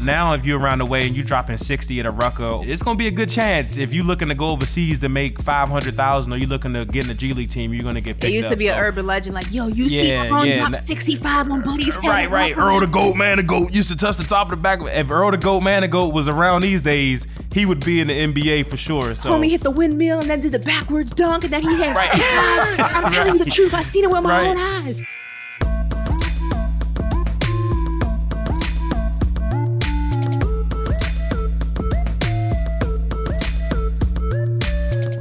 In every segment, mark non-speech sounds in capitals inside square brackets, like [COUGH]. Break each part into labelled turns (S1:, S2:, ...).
S1: Now, if you're around the way and you're dropping 60 at a rucker, it's gonna be a good chance. If you're looking to go overseas to make 500,000, or you're looking to get in the G League team, you're gonna get picked
S2: It used
S1: up,
S2: to be
S1: so.
S2: an urban legend, like, yo, you speak on
S1: yeah.
S2: drop 65 on Buddy's head.
S1: Right, right. Earl the Goat, Manigault used to touch the top of the back. If Earl the Goat, Manigault was around these days, he would be in the NBA for sure. So
S2: Homie hit the windmill and then did the backwards dunk, and then he hit.
S1: Right. [LAUGHS]
S2: I'm telling you the truth. I seen it with my
S1: Right.
S2: own eyes.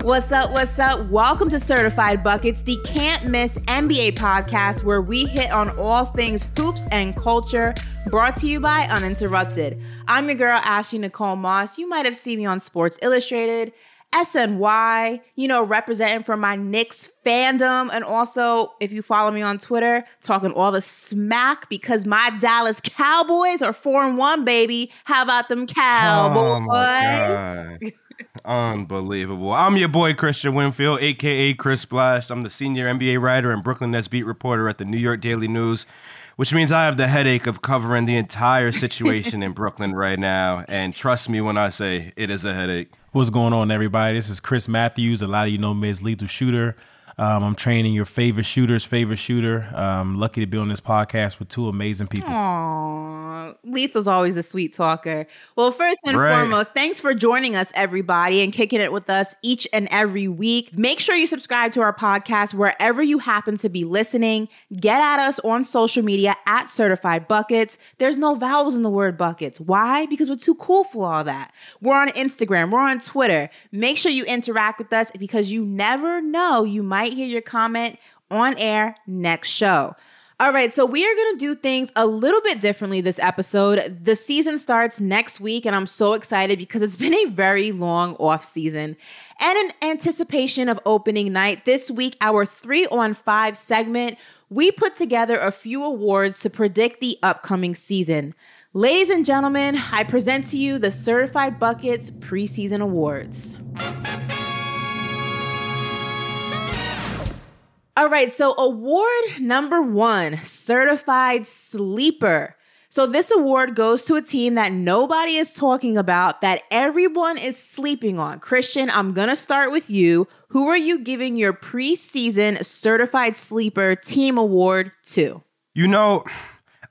S2: What's up? What's up? Welcome to Certified Buckets, the can't miss NBA podcast where we hit on all things hoops and culture. Brought to you by Uninterrupted. I'm your girl, Ashley Nicole Moss. You might have seen me on Sports Illustrated, SNY, you know, representing for my Knicks fandom. And also, if you follow me on Twitter, talking all the smack because my Dallas Cowboys are 4 and 1, baby. How about them Cowboys?
S3: Oh my God. Unbelievable. I'm your boy Christian Winfield, aka Chris Splash. I'm the senior NBA writer and Brooklyn Nets beat reporter at the New York Daily News, which means I have the headache of covering the entire situation in [LAUGHS] Brooklyn right now. And trust me when I say it is a headache.
S1: What's going on, everybody? This is Chris Matthews. A lot of you know me as Lethal Shooter. Um, I'm training your favorite shooter's favorite shooter. Um, lucky to be on this podcast with two amazing people.
S2: Aww, Lethal's always the sweet talker. Well, first and
S3: Right.
S2: foremost, thanks for joining us, everybody, and kicking it with us each and every week. Make sure you subscribe to our podcast wherever you happen to be listening. Get at us on social media at Certified Buckets. There's no vowels in the word buckets. Why? Because we're too cool for all that. We're on Instagram, we're on Twitter. Make sure you interact with us because you never know. You might hear your comment on air next show. All right, so we are going to do things a little bit differently this episode. The season starts next week, and I'm so excited because it's [LAUGHS] been a very long off season. And in anticipation of opening night, this week, our three on five segment, we put together a few awards to predict the upcoming season. Ladies and gentlemen, I present to you the Certified Buckets preseason awards. All right, so award number one certified sleeper. So, this award goes to a team that nobody is talking about, that everyone is sleeping on. Christian, I'm gonna start with you. Who are you giving your preseason certified sleeper team award to?
S3: You know,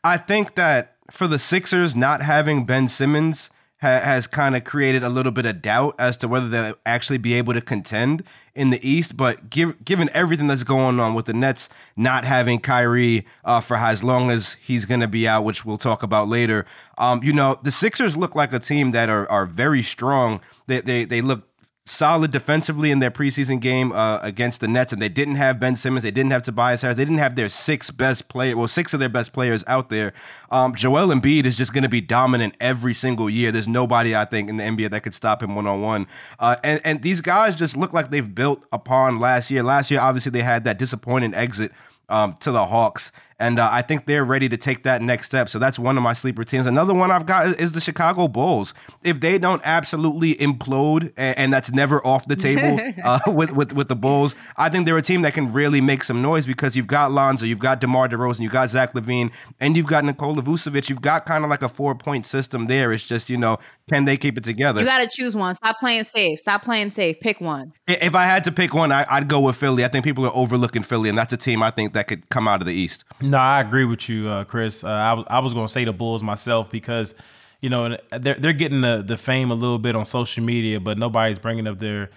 S3: I think that for the Sixers, not having Ben Simmons ha- has kind of created a little bit of doubt as to whether they'll actually be able to contend in the East. But give, given everything that's going on with the Nets not having Kyrie uh, for as long as he's going to be out, which we'll talk about later, um, you know, the Sixers look like a team that are, are very strong. They, they, they look solid defensively in their preseason game uh, against the Nets, and they didn't have Ben Simmons, they didn't have Tobias Harris, they didn't have their six best players, well, six of their best players out there. Um, Joel Embiid is just going to be dominant every single year. There's nobody I think in the NBA that could stop him one on one. And and these guys just look like they've built upon last year. Last year, obviously, they had that disappointing exit. Um, to the Hawks, and uh, I think they're ready to take that next step. So that's one of my sleeper teams. Another one I've got is, is the Chicago Bulls. If they don't absolutely implode, and, and that's never off the table [LAUGHS] uh, with, with with the Bulls, I think they're a team that can really make some noise because you've got Lonzo, you've got DeMar DeRozan, you've got Zach LaVine, and you've got Nikola Vucevic. You've got kind of like a four point system there. It's just you know, can they keep it together?
S2: You gotta choose one. Stop playing safe. Stop playing safe. Pick one.
S3: If I had to pick one, I, I'd go with Philly. I think people are overlooking Philly, and that's a team I think that could come out of the East.
S1: No, I agree with you, uh, Chris. Uh, I was I was going to say the Bulls myself because you know they're they're getting the the fame a little bit on social media, but nobody's bringing up their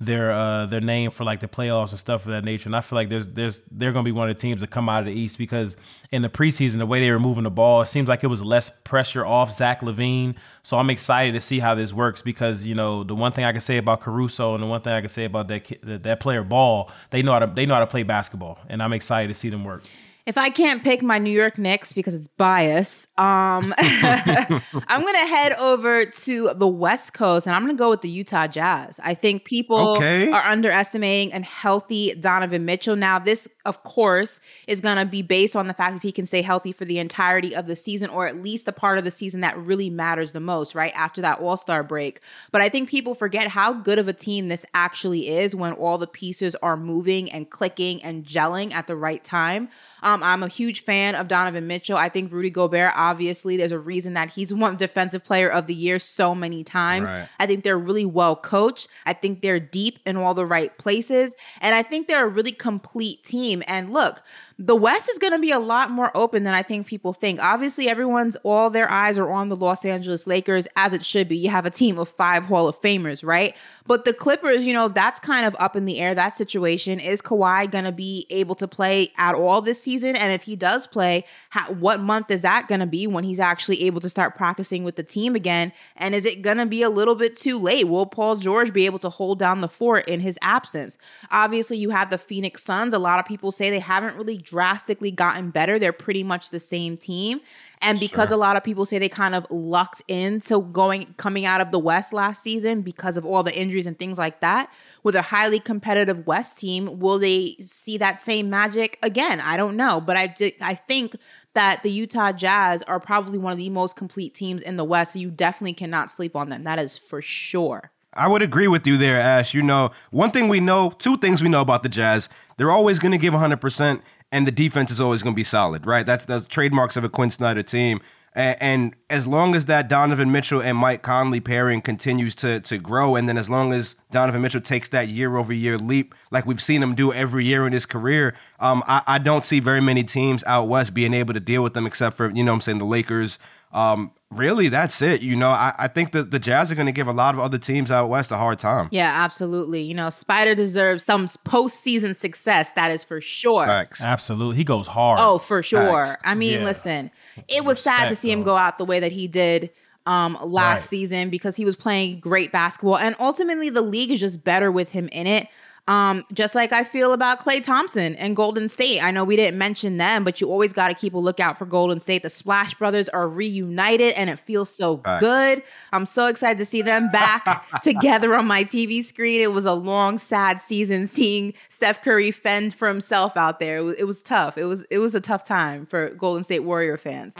S1: their uh their name for like the playoffs and stuff of that nature. And I feel like there's there's they're going to be one of the teams that come out of the East because in the preseason the way they were moving the ball, it seems like it was less pressure off Zach LaVine. So I'm excited to see how this works because you know the one thing I can say about Caruso and the one thing I can say about that that, that player Ball, they know how to they know how to play basketball, and I'm excited to see them work.
S2: If I can't pick my New York Knicks because it's bias, um, [LAUGHS] I'm gonna head over to the West Coast and I'm gonna go with the Utah Jazz. I think people
S3: Okay.
S2: are underestimating a healthy Donovan Mitchell. Now, this, of course, is gonna be based on the fact if he can stay healthy for the entirety of the season, or at least the part of the season that really matters the most, right after that All Star break. But I think people forget how good of a team this actually is when all the pieces are moving and clicking and gelling at the right time. Um, Um, I'm a huge fan of Donovan Mitchell. I think Rudy Gobert, obviously, there's a reason that he's won Defensive Player of the Year so many times.
S3: Right.
S2: I think they're really well coached. I think they're deep in all the right places. And I think they're a really complete team. And look, the West is going to be a lot more open than I think people think. Obviously, everyone's all their eyes are on the Los Angeles Lakers, as it should be. You have a team of five Hall of Famers, right? But the Clippers, you know, that's kind of up in the air, that situation. Is Kawhi going to be able to play at all this season? And if he does play, how, what month is that going to be when he's actually able to start practicing with the team again? And is it going to be a little bit too late? Will Paul George be able to hold down the fort in his absence? Obviously, you have the Phoenix Suns. A lot of people say they haven't really drastically gotten better. They're pretty much the same team. And because
S3: Sure.
S2: a lot of people say they kind of lucked into going coming out of the West last season because of all the injuries and things like that, with a highly competitive West team, will they see that same magic again? I don't know, but I I think that the Utah Jazz are probably one of the most complete teams in the West. So you definitely cannot sleep on them. That is for sure.
S3: I would agree with you there, Ash. You know, one thing we know, two things we know about the Jazz, they're always going to give 100%, and the defense is always going to be solid, right? That's the trademarks of a Quin Snyder team. A- And as long as that Donovan Mitchell and Mike Conley pairing continues to to grow, and then as long as Donovan Mitchell takes that year over year leap, like we've seen him do every year in his career, um, I, I don't see very many teams out west being able to deal with them, except for you know I'm saying the Lakers. Um, really, that's it. You know, I, I think that the Jazz are going to give a lot of other teams out west a hard time.
S2: Yeah, absolutely. You know, Spider deserves some postseason success. That is for sure.
S3: Facts.
S1: Absolutely, he goes hard.
S2: Oh, for sure.
S3: Facts.
S2: I mean,
S1: Yeah.
S2: listen, it was sad to see him go out the way that he did um last
S1: Right.
S2: season because he was playing great basketball and ultimately the league is just better with him in it. Um, just like I feel about Klay Thompson and Golden State. I know we didn't mention them, but you always got to keep a lookout for Golden State. The Splash Brothers are reunited and it feels so
S3: Facts.
S2: good. I'm so excited to see them back [LAUGHS] together on my TV screen. It was a long, sad season seeing Steph Curry fend for himself out there. It was, it was tough. It was it was a tough time for Golden State Warrior fans.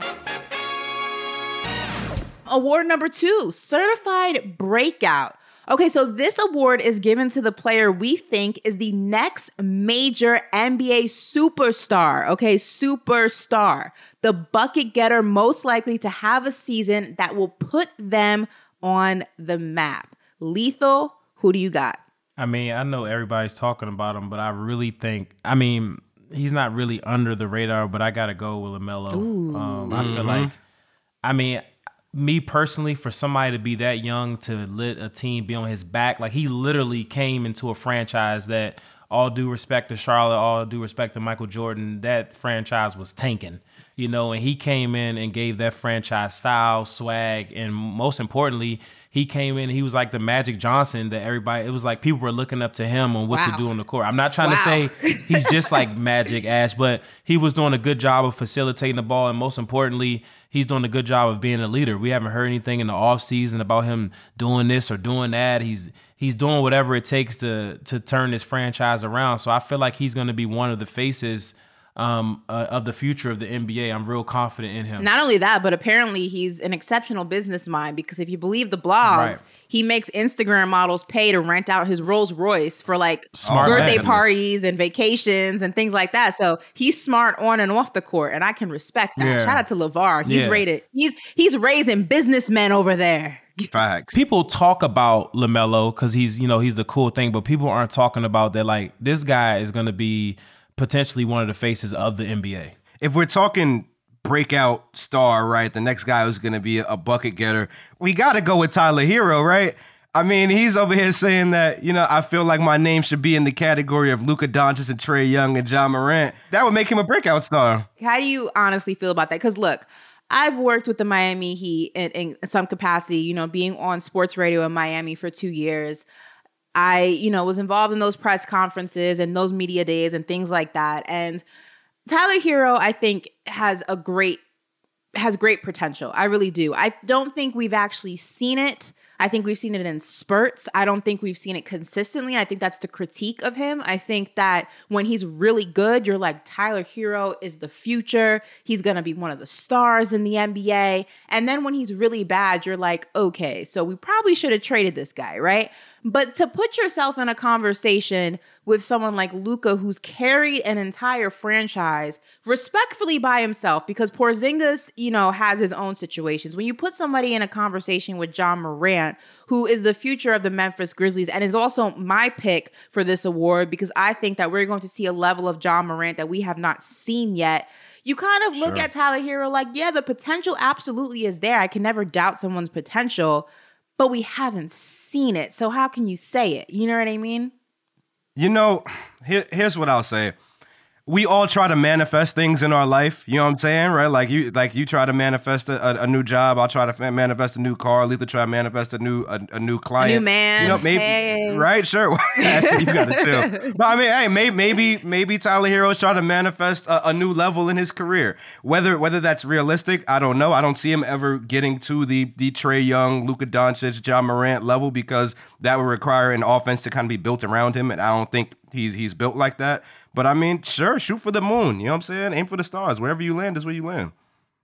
S2: Award number two, certified breakout. Okay, so this award is given to the player we think is the next major NBA superstar. Okay, superstar. The bucket getter most likely to have a season that will put them on the map. Lethal, who do you got?
S1: I mean, I know everybody's talking about him, but I really think, I mean, he's not really under the radar, but I got to go with LaMelo. Um, I feel like, I mean, me personally, for somebody to be that young to let a team be on his back, like he literally came into a franchise that, all due respect to Charlotte, all due respect to Michael Jordan, that franchise was tanking, you know, and he came in and gave that franchise style, swag, and most importantly, he came in, he was like the Magic Johnson that everybody, it was like people were looking up to him on what
S2: Wow.
S1: to do on the court. I'm not trying
S2: Wow.
S1: to say [LAUGHS] he's just like Magic Ash, but he was doing a good job of facilitating the ball, and most importantly, he's doing a good job of being a leader. We haven't heard anything in the offseason about him doing this or doing that. He's he's doing whatever it takes to to turn this franchise around. So I feel like he's going to be one of the faces um, uh, of the future of the NBA. I'm real confident in him.
S2: Not only that, but apparently he's an exceptional business mind because if you believe the blogs,
S1: Right.
S2: he makes Instagram models pay to rent out his Rolls Royce for like
S1: Smart
S2: birthday
S1: man.
S2: parties and vacations and things like that. So he's smart on and off the court, and I can respect that.
S1: Yeah.
S2: Shout out to LaVar. He's
S1: Yeah.
S2: rated. He's he's raising businessmen over there. [LAUGHS]
S3: Facts.
S1: people talk about Lamelo because he's you know he's the cool thing, but people aren't talking about that like this guy is going to be potentially one of the faces of the NBA.
S3: if we're talking breakout star, right, the next guy who's going to be a bucket getter, we got to go with Tyler Herro, right? I mean, he's over here saying that, you know, I feel like my name should be in the category of Luka Doncic and Trae Young and Ja Morant. That would make him a breakout star.
S2: How do you honestly feel about that? Because look, I've worked with the Miami Heat in, in some capacity, you know, being on sports radio in Miami for two years. I, you know, was involved in those press conferences and those media days and things like that. And Tyler Herro, I think, has a great has great potential. I really do. I don't think we've actually seen it. I think we've seen it in spurts. I don't think we've seen it consistently. I think that's the critique of him. I think that when he's really good, you're like, Tyler Herro is the future. He's going to be one of the stars in the NBA. And then when he's really bad, you're like, okay, so we probably should have traded this guy, right? But to put yourself in a conversation with someone like Luka, who's carried an entire franchise respectfully by himself, because Porzingis, you know, has his own situations. When you put somebody in a conversation with Ja Morant, who is the future of the Memphis Grizzlies and is also my pick for this award, because I think that we're going to see a level of Ja Morant that we have not seen yet. You kind of look
S3: Sure.
S2: at Tyler Herro like, yeah, the potential absolutely is there. I can never doubt someone's potential, but we haven't seen it. So how can you say it? You know what I mean?
S3: You know, here, here's what I'll say. We all try to manifest things in our life. You know what I'm saying, right? Like you, like you try to manifest a, a, a new job. I'll try to manifest a new car. Letha try to manifest a new a, a new client.
S2: New man.
S3: You know, maybe
S2: Hey.
S3: right, sure. [LAUGHS] you gotta [LAUGHS] chill. But I mean, hey, maybe maybe maybe Tyler Herro's trying to manifest a, a new level in his career. Whether whether that's realistic, I don't know. I don't see him ever getting to the the Trae Young, Luka Doncic, Ja Morant level because that would require an offense to kind of be built around him, and I don't think he's he's built like that. But I mean, sure, shoot for the moon. You know what I'm saying? Aim for the stars. Wherever you land is where you land.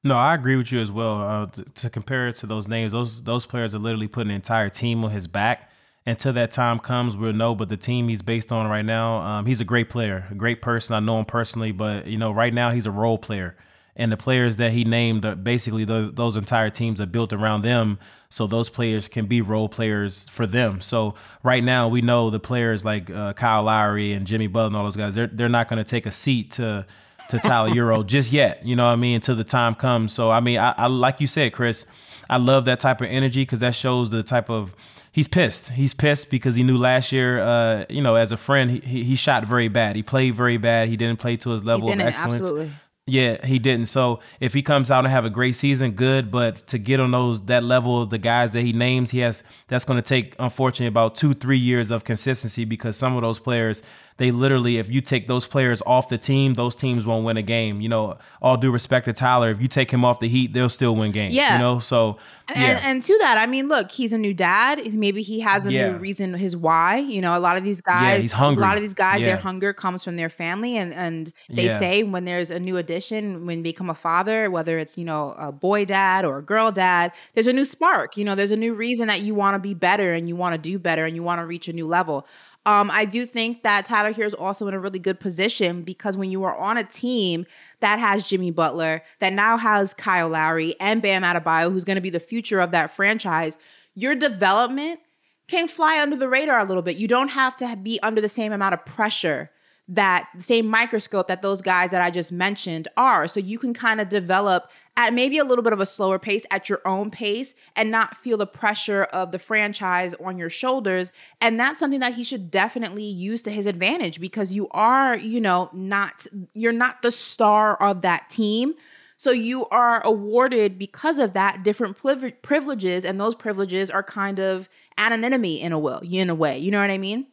S1: No, I agree with you as well. Uh, to, compare it to those names, those those players are literally putting an entire team on his back. Until that time comes, we'll know. But the team he's based on right now, um, he's a great player, a great person. I know him personally, but you know, right now he's a role player, and the players that he named, basically those, those entire teams are built around them. So those players can be role players for them. So right now we know the players like uh, Kyle Lowry and Jimmy Butler and all those guys. They're they're not going to take a seat to to Tyler Herro [LAUGHS] just yet. You know what I mean? Until the time comes. So I mean, I, I like you said, Chris. I love that type of energy because that shows the type of he's pissed. He's pissed because he knew last year, uh, you know, as a friend, he, he shot very bad. He played very bad. He didn't play to his level of excellence.
S2: absolutely.
S1: Yeah, he didn't. So if he comes out and have a great season, good. But to get on those that level of the guys that he names, he has that's going to take unfortunately about two three years of consistency because some of those players they literally if you take those players off the team, those teams won't win a game. You know, all due respect to Tyler, if you take him off the Heat, they'll still win games.
S2: Yeah.
S1: you know. So yeah,
S2: And, and to that, I mean, look, he's a new dad. Maybe he has a
S1: Yeah.
S2: new reason, his why. You know, a lot of these guys,
S1: he's hungry.
S2: A lot of these guys, their hunger comes from their family, and and they
S1: Yeah.
S2: say when there's a new addition, when they become a father, whether it's you know a boy dad or a girl dad, there's a new spark. You know, there's a new reason that you want to be better and you want to do better and you want to reach a new level. Um, I do think that Tyler Herro is also in a really good position because when you are on a team that has Jimmy Butler, that now has Kyle Lowry and Bam Adebayo, who's going to be the future of that franchise, your development can fly under the radar a little bit. You don't have to be under the same amount of pressure that same microscope that those guys that I just mentioned are. So you can kind of develop at maybe a little bit of a slower pace at your own pace and not feel the pressure of the franchise on your shoulders. And that's something that he should definitely use to his advantage because you are, you know, not you're not the star of that team. So you are awarded because of that different priv- privileges, and those privileges are kind of anonymity in a will, in a way. You know what I mean?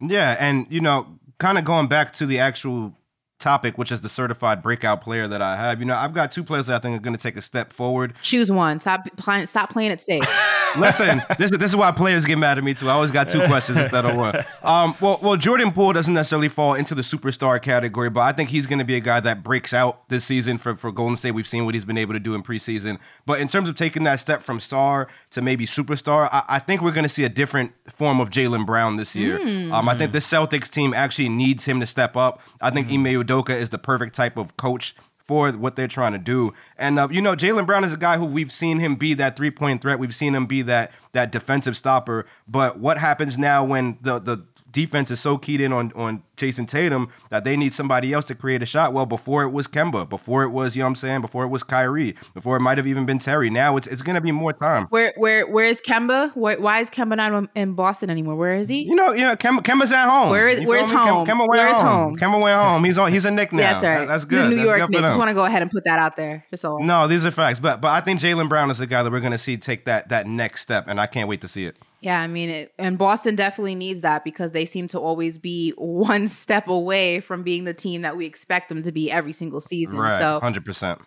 S3: Yeah, and you know, kind of going back to the actual topic, which is the certified breakout player that I have. You know, I've got two players that I think are going to take a step forward.
S2: Choose one. Stop playing. Stop playing it safe. [LAUGHS]
S3: Listen, this is this is why players get mad at me too. I always got two questions instead of one. [LAUGHS] Um, well, well, Jordan Poole doesn't necessarily fall into the superstar category, but I think he's going to be a guy that breaks out this season for for Golden State. We've seen what he's been able to do in preseason, but in terms of taking that step from star to maybe superstar, I, I think we're going to see a different form of Jaylen Brown this year. Um, I think the Celtics team actually needs him to step up. I think Ime Udoka is the perfect type of coach for what they're trying to do. And uh, you know, Jaylen Brown is a guy who we've seen him be that three point threat. We've seen him be that that defensive stopper. But what happens now when the the defense is so keyed in on on Jayson Tatum that they need somebody else to create a shot? Well, before it was Kemba, before it was you know what I'm saying, before it was Kyrie, before it might have even been Terry. Now it's it's gonna be more time.
S2: Where where where is Kemba? Why, why is Kemba not in Boston anymore? Where is he?
S3: You know, you know, Kemba, Kemba's at home.
S2: Where is-
S3: You
S2: where's home?
S3: Kemba went
S2: Where's
S3: home.
S2: home?
S3: Kemba went home. He's on. He's a Knick now.
S2: That's right.
S3: That- That's good.
S2: New
S3: That's
S2: York Knicks. Just want to go ahead and put that out there. Just a
S3: No, these are facts. But but I think Jaylen Brown is the guy that we're gonna see take that that next step, and I can't wait to see it.
S2: Yeah, I mean, it, and Boston definitely needs that because they seem to always be one [LAUGHS] step away from being the team that we expect them to be every single season.
S3: Right,
S2: So,
S3: hundred percent.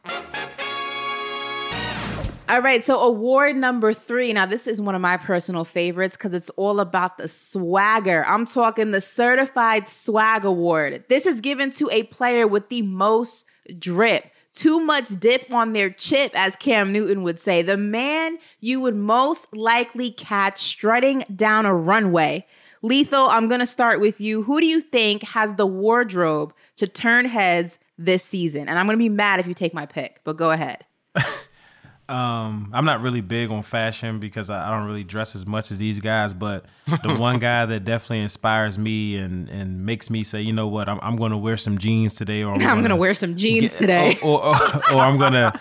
S2: all right, so award number three. Now, this is one of my personal favorites because it's all about the swagger. I'm talking the Certified Swag Award. This is given to a player with the most drip. Too much dip on their chip, as Cam Newton would say. The man you would most likely catch strutting down a runway. Lethal, I'm going to start with you. Who do you think has the wardrobe to turn heads this season? And I'm going to be mad if you take my pick, but go ahead. [LAUGHS]
S1: Um, I'm not really big on fashion because I, I don't really dress as much as these guys. But the [LAUGHS] one guy that definitely inspires me and, and makes me say, you know what, I'm, I'm going to wear some jeans today, or
S2: I'm, [LAUGHS] I'm going to wear some jeans
S1: get-
S2: today.
S1: or, or, or, [LAUGHS] or I'm gonna.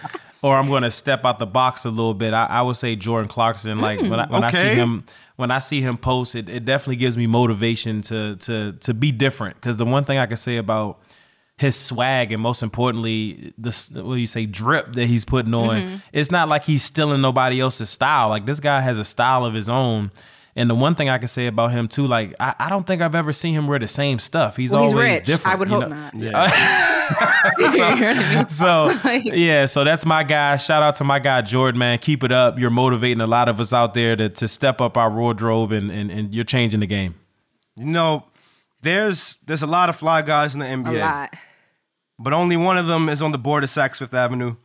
S1: Or I'm gonna step out the box a little bit. I, I would say Jordan Clarkson. Like when I when I see him when I see him post, it, it definitely gives me motivation to to to be different. Because the one thing I can say about his swag and most importantly the s- what do you say drip that he's putting on
S2: Mm-hmm.
S1: it's not like he's stealing nobody else's style like this guy has a style of his own and the one thing i can say about him too like i, I don't think i've ever seen him wear the same stuff he's
S2: well, he's
S1: always
S2: rich.
S1: different
S2: I would hope
S1: know?
S2: not.
S3: Yeah. [LAUGHS] [LAUGHS]
S2: You know what I mean?
S1: so [LAUGHS] yeah so that's my guy shout out to my guy jordan man keep it up you're motivating a lot of us out there to, to step up our wardrobe and, and, and you're changing the game
S3: You know, there's there's a lot of fly guys in the
S2: A
S3: NBA,
S2: lot.
S3: But only one of them is on the board of Saks Fifth Avenue.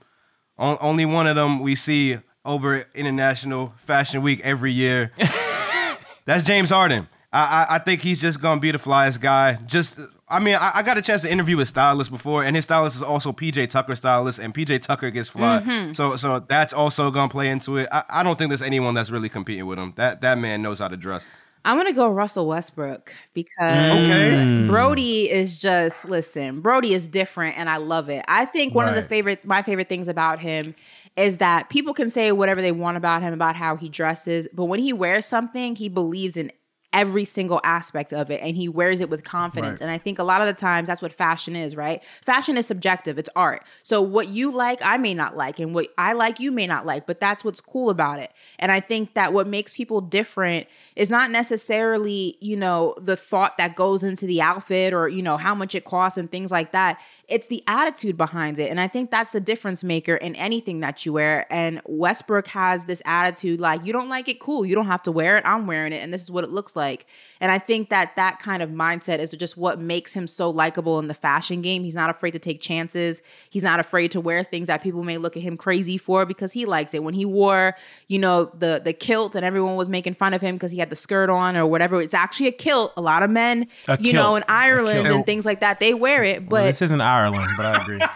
S3: Only one of them we see over International Fashion Week every year. [LAUGHS] That's James Harden. I, I I think he's just gonna be the flyest guy. Just I mean, I, I got a chance to interview his stylist before, and his stylist is also PJ Tucker stylist, and PJ Tucker gets fly. Mm-hmm. So so that's also gonna play into it. I, I don't think there's anyone that's really competing with him. That that man knows how to dress.
S2: I'm gonna go Russell Westbrook because
S3: Okay.
S2: Brody is just listen. Brody is different, and I love it. I think one of the favorite, my favorite things about him is that people can say whatever they want about him, about how he dresses, but when he wears something, he believes in every single aspect of it and he wears it with confidence.
S3: Right.
S2: And I think a lot of the times that's what fashion is, right? Fashion is subjective, it's art. So what you like, I may not like, and what I like, you may not like, but that's what's cool about it. And I think that what makes people different is not necessarily, you know, the thought that goes into the outfit or, you know, how much it costs and things like that. It's the attitude behind it. And I think that's the difference maker in anything that you wear. And Westbrook has this attitude like, you don't like it, cool. You don't have to wear it. I'm wearing it. And this is what it looks like. And I think that that kind of mindset is just what makes him so likable in the fashion game. He's not afraid to take chances. He's not afraid to wear things that people may look at him crazy for because he likes it. When he wore, you know, the the kilt and everyone was making fun of him because he had the skirt on or whatever. It's actually a kilt. A lot of men,
S1: A
S2: you know, in Ireland and things like that, they wear it. But
S1: well, this isn't ireland but i agree [LAUGHS]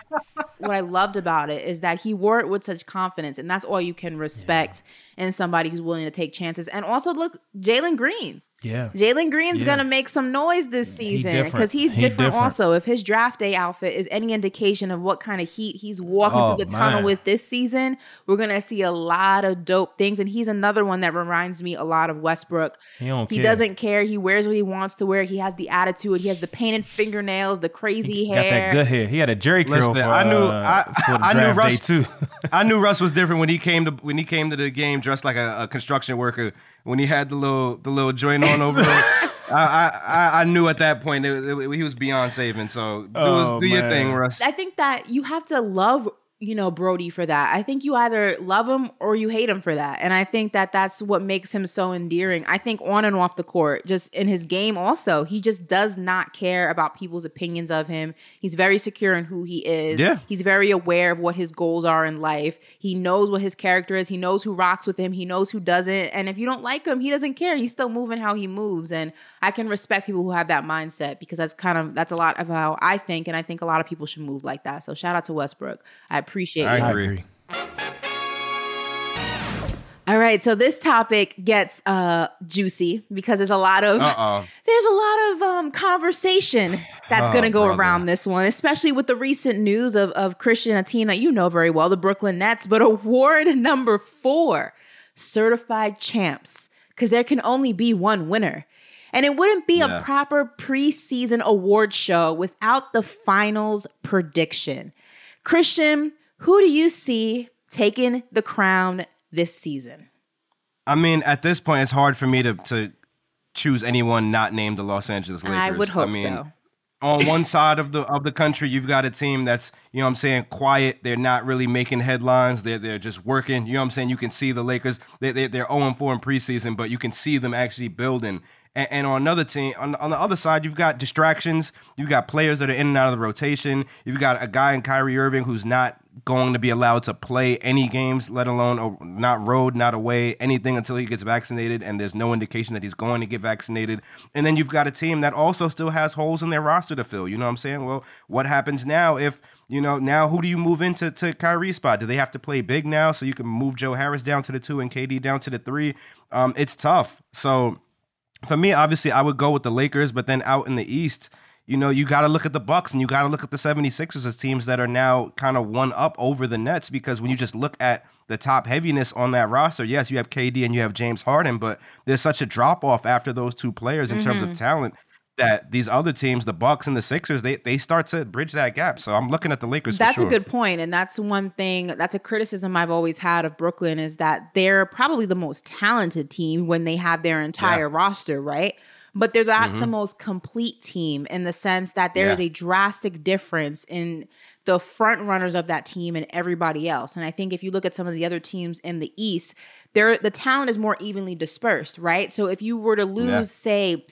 S2: what I loved about it is that he wore it with such confidence, and that's all you can respect in somebody who's willing to take chances. And also, look, Jalen Green.
S1: Yeah
S2: Jalen Green's
S1: Yeah.
S2: gonna make some noise this season
S1: different.
S2: because he's
S1: He
S2: different,
S1: different.
S2: also. If his draft day outfit is any indication of what kind of heat he's walking
S1: Oh,
S2: through the tunnel with this season, we're gonna see a lot of dope things. And he's another one that reminds me a lot of Westbrook.
S1: He don't
S2: He
S1: care.
S2: doesn't care. He wears what he wants to wear. He has the attitude. He has the painted fingernails, the crazy
S1: got
S2: hair.
S1: that good hair he had a Jheri curl
S3: Listen,
S1: for,
S3: I knew-
S1: uh,
S3: I- [LAUGHS]
S1: for the
S3: I knew
S1: draft
S3: Russ-
S1: day too [LAUGHS]
S3: I knew Russ was different when he came to when he came to the game dressed like a, a construction worker. When he had the little the little joint on over [LAUGHS] it, I, I I- I knew at that point it, it- he was beyond saving. So do,
S1: Oh,
S3: do your thing, Russ.
S2: I think that you have to love, you know, Brody for that. I think you either love him or you hate him for that. And I think that that's what makes him so endearing. I think on and off the court, just in his game also, he just does not care about people's opinions of him. He's very secure in who he is.
S3: Yeah.
S2: He's very aware of what his goals are in life. He knows what his character is. He knows who rocks with him. He knows who doesn't. And if you don't like him, he doesn't care. He's still moving how he moves. And I can respect people who have that mindset because that's kind of that's a lot of how I think. And I think a lot of people should move like that. So shout out to Westbrook. I appreciate
S3: I
S2: you.
S3: agree.
S2: All right, so this topic gets uh juicy because there's a lot of
S3: Uh-oh. [LAUGHS]
S2: there's a lot of um conversation that's
S3: Oh,
S2: going to go
S3: brother.
S2: around this one, especially with the recent news of of Christian, a team that you know very well, the Brooklyn Nets, but award [LAUGHS] number 4, certified champs, cuz there can only be one winner. And it wouldn't be
S3: Yeah.
S2: a proper preseason award show without the finals prediction. Christian, who do you see taking the crown this season?
S3: I mean, at this point, it's hard for me to to choose anyone not named the Los Angeles Lakers.
S2: I would hope
S3: mean,
S2: so.
S3: on one [LAUGHS] side of the of the country, you've got a team that's, you know what I'm saying, quiet. They're not really making headlines. They're they're just working. You know what I'm saying? You can see the Lakers, they, they, they're 0 4 in preseason, but you can see them actually building. And, and on another team, on, on the other side, you've got distractions. You've got players that are in and out of the rotation. You've got a guy in Kyrie Irving who's not going to be allowed to play any games, let alone not road, not away, anything until he gets vaccinated. And there's no indication that he's going to get vaccinated. And then you've got a team that also still has holes in their roster to fill. You know what I'm saying? Well, what happens now if you know, now who do you move into to Kyrie's spot? Do they have to play big now so you can move Joe Harris down to the two and KD down to the three? Um, it's tough. So for me, obviously, I would go with the Lakers, but then out in the East, you know, you got to look at the Bucks and you got to look at the 76ers as teams that are now kind of one up over the Nets because when you just look at the top heaviness on that roster, yes, you have KD and you have James Harden, but there's such a drop off after those two players in mm-hmm. terms of mm-hmm. talent that these other teams, the Bucks and the Sixers, they they start to bridge that gap. So I'm looking at the Lakers.
S2: That's
S3: sure.
S2: a good point, and that's one thing. That's a criticism I've always had of Brooklyn is that they're probably the most talented team when they have their entire yeah. roster, right? But they're not mm-hmm. the most complete team in the sense that there yeah. is a drastic difference in the front runners of that team and everybody else. And I think if you look at some of the other teams in the East, there the talent is more evenly dispersed, right? So if you were to lose, yeah. say,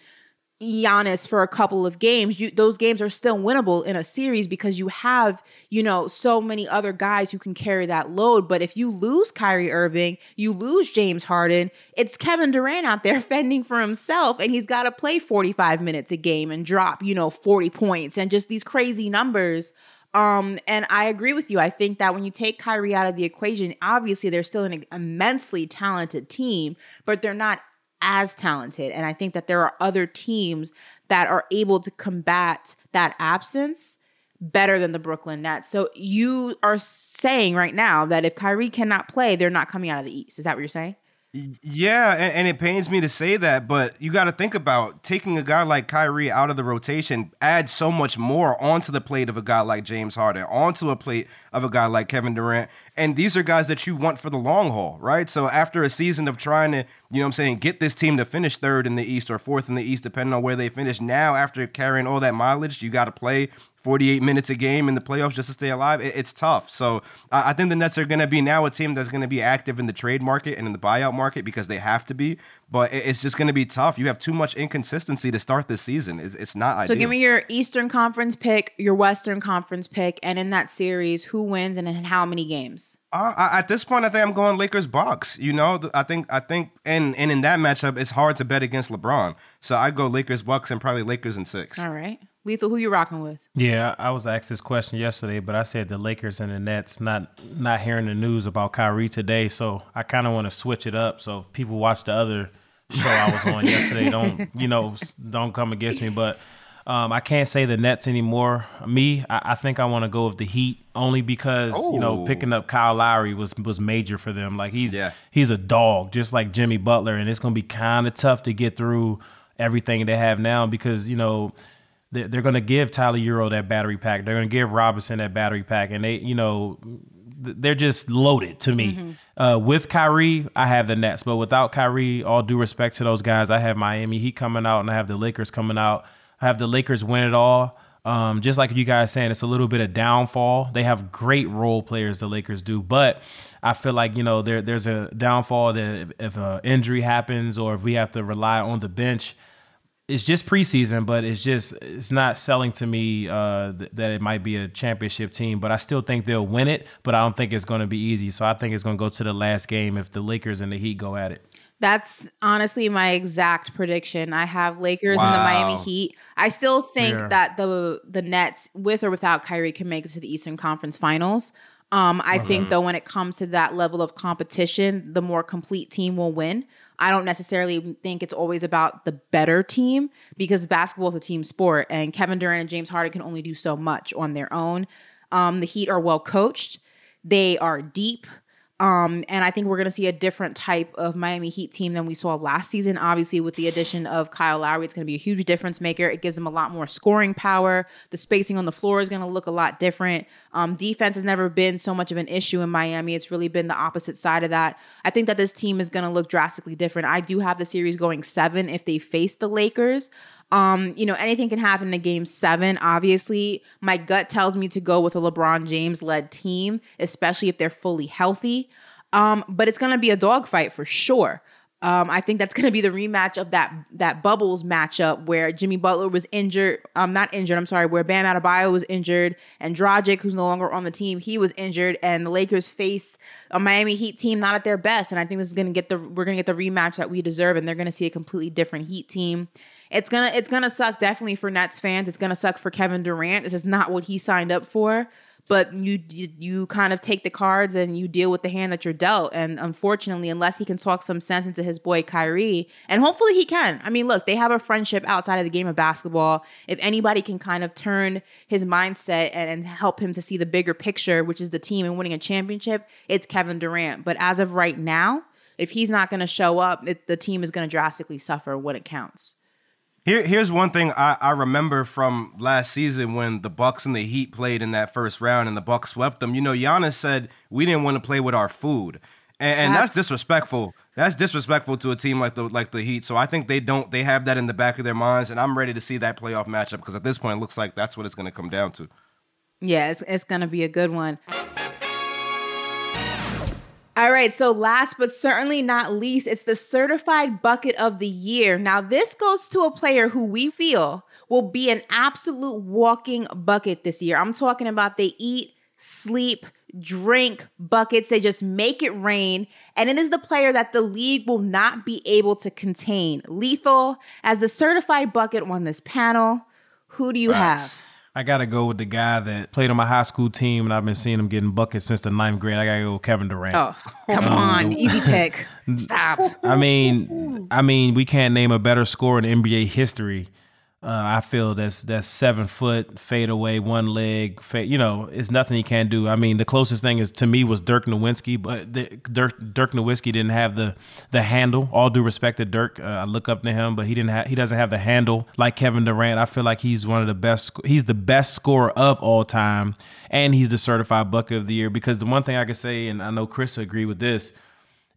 S2: Giannis for a couple of games, you, those games are still winnable in a series because you have, you know, so many other guys who can carry that load. But if you lose Kyrie Irving, you lose James Harden, it's Kevin Durant out there [LAUGHS] fending for himself and he's got to play 45 minutes a game and drop, you know, 40 points and just these crazy numbers. Um, and I agree with you. I think that when you take Kyrie out of the equation, obviously they're still an immensely talented team, but they're not as talented. And I think that there are other teams that are able to combat that absence better than the Brooklyn Nets. So you are saying right now that if Kyrie cannot play, they're not coming out of the East. Is that what you're saying?
S3: Yeah, and, and, it pains me to say that, but you got to think about taking a guy like Kyrie out of the rotation adds so much more onto the plate of a guy like James Harden, onto a plate of a guy like Kevin Durant. And these are guys that you want for the long haul, right? So after a season of trying to, you know I'm saying, get this team to finish third in the East or fourth in the East, depending on where they finish, now after carrying all that mileage, you got to play 48 minutes a game in the playoffs just to stay alive, it, it's tough. So I think the Nets are going to be now a team that's going to be active in the trade market and in the buyout market because they have to be. But it's just going to be tough. You have too much inconsistency to start this season. It's, it's not ideal.
S2: so ideal. give me your Eastern Conference pick, your Western Conference pick, and in that series, who wins and in how many games?
S3: Uh, I, at this point, I think I'm going Lakers Bucks. You know, I think I think and and in that matchup, it's hard to bet against LeBron. So I go Lakers Bucks and probably Lakers in six.
S2: All right. Lethal, who you rocking with?
S1: Yeah, I was asked this question yesterday, but I said the Lakers and the Nets. Not not hearing the news about Kyrie today, so I kind of want to switch it up. So if people watch the other show I was on yesterday, [LAUGHS] don't you know, don't come against me. But um, I can't say the Nets anymore. Me, I, I think I want to go with the Heat only because oh. you know picking up Kyle Lowry was was major for them. Like he's yeah. he's a dog, just like Jimmy Butler, and it's gonna be kind of tough to get through everything they have now because you know they're, they're going to give Tyler Herro that battery pack. They're going to give Robinson that battery pack, and they, you know, they're just loaded to me. Mm-hmm. Uh, with Kyrie, I have the Nets, but without Kyrie, all due respect to those guys, I have Miami Heat coming out, and I have the Lakers coming out. I have the Lakers win it all. Um, just like you guys saying, it's a little bit of downfall. They have great role players, the Lakers do, but I feel like you know there there's a downfall that if, if an injury happens or if we have to rely on the bench it's just preseason, but it's just it's not selling to me uh, th- that it might be a championship team. But I still think they'll win it. But I don't think it's going to be easy. So I think it's going to go to the last game if the Lakers and the Heat go at it.
S2: That's honestly my exact prediction. I have Lakers wow. and the Miami Heat. I still think yeah. that the the Nets, with or without Kyrie, can make it to the Eastern Conference Finals. Um, I think mm-hmm. though when it comes to that level of competition, the more complete team will win. I don't necessarily think it's always about the better team because basketball is a team sport and Kevin Durant and James Harden can only do so much on their own. Um, the Heat are well coached. They are deep. Um, and I think we're going to see a different type of Miami Heat team than we saw last season. Obviously, with the addition of Kyle Lowry, it's going to be a huge difference maker. It gives them a lot more scoring power. The spacing on the floor is going to look a lot different. Um, defense has never been so much of an issue in Miami. It's really been the opposite side of that. I think that this team is going to look drastically different. I do have the series going seven if they face the Lakers. Um, you know, anything can happen in game seven. Obviously, my gut tells me to go with a LeBron James led team, especially if they're fully healthy. Um, but it's gonna be a dogfight for sure. Um, I think that's going to be the rematch of that that Bubbles matchup where Jimmy Butler was injured. Um, not injured. I'm sorry. Where Bam Adebayo was injured and Dragic, who's no longer on the team, he was injured, and the Lakers faced a Miami Heat team not at their best. And I think this is going to get the we're going to get the rematch that we deserve, and they're going to see a completely different Heat team. It's gonna it's gonna suck definitely for Nets fans. It's gonna suck for Kevin Durant. This is not what he signed up for but you you kind of take the cards and you deal with the hand that you're dealt. And unfortunately, unless he can talk some sense into his boy Kyrie, and hopefully he can. I mean, look, they have a friendship outside of the game of basketball. If anybody can kind of turn his mindset and, and help him to see the bigger picture, which is the team and winning a championship, it's Kevin Durant. But as of right now, if he's not going to show up, it, the team is going to drastically suffer when it counts.
S3: Here, here's one thing I, I remember from last season when the Bucks and the Heat played in that first round and the Bucks swept them. You know, Giannis said we didn't want to play with our food, and, and that's disrespectful. That's disrespectful to a team like the like the Heat. So I think they don't they have that in the back of their minds, and I'm ready to see that playoff matchup because at this point it looks like that's what it's going to come down to.
S2: Yeah, it's, it's going to be a good one. All right, so last but certainly not least, it's the certified bucket of the year. Now, this goes to a player who we feel will be an absolute walking bucket this year. I'm talking about they eat, sleep, drink buckets. They just make it rain. And it is the player that the league will not be able to contain. Lethal, as the certified bucket on this panel, who do you have?
S1: I gotta go with the guy that played on my high school team, and I've been seeing him getting buckets since the ninth grade. I gotta go with Kevin Durant.
S2: Oh, come um, on, easy pick. [LAUGHS] Stop.
S1: I mean, I mean, we can't name a better score in NBA history uh, I feel that's that's seven foot fade away, one leg. Fade, you know, it's nothing he can't do. I mean, the closest thing is to me was Dirk Nowitzki, but the, Dirk Dirk Nowitzki didn't have the the handle. All due respect to Dirk, uh, I look up to him, but he didn't have he doesn't have the handle like Kevin Durant. I feel like he's one of the best. He's the best scorer of all time, and he's the certified bucket of the year. Because the one thing I can say, and I know Chris agree with this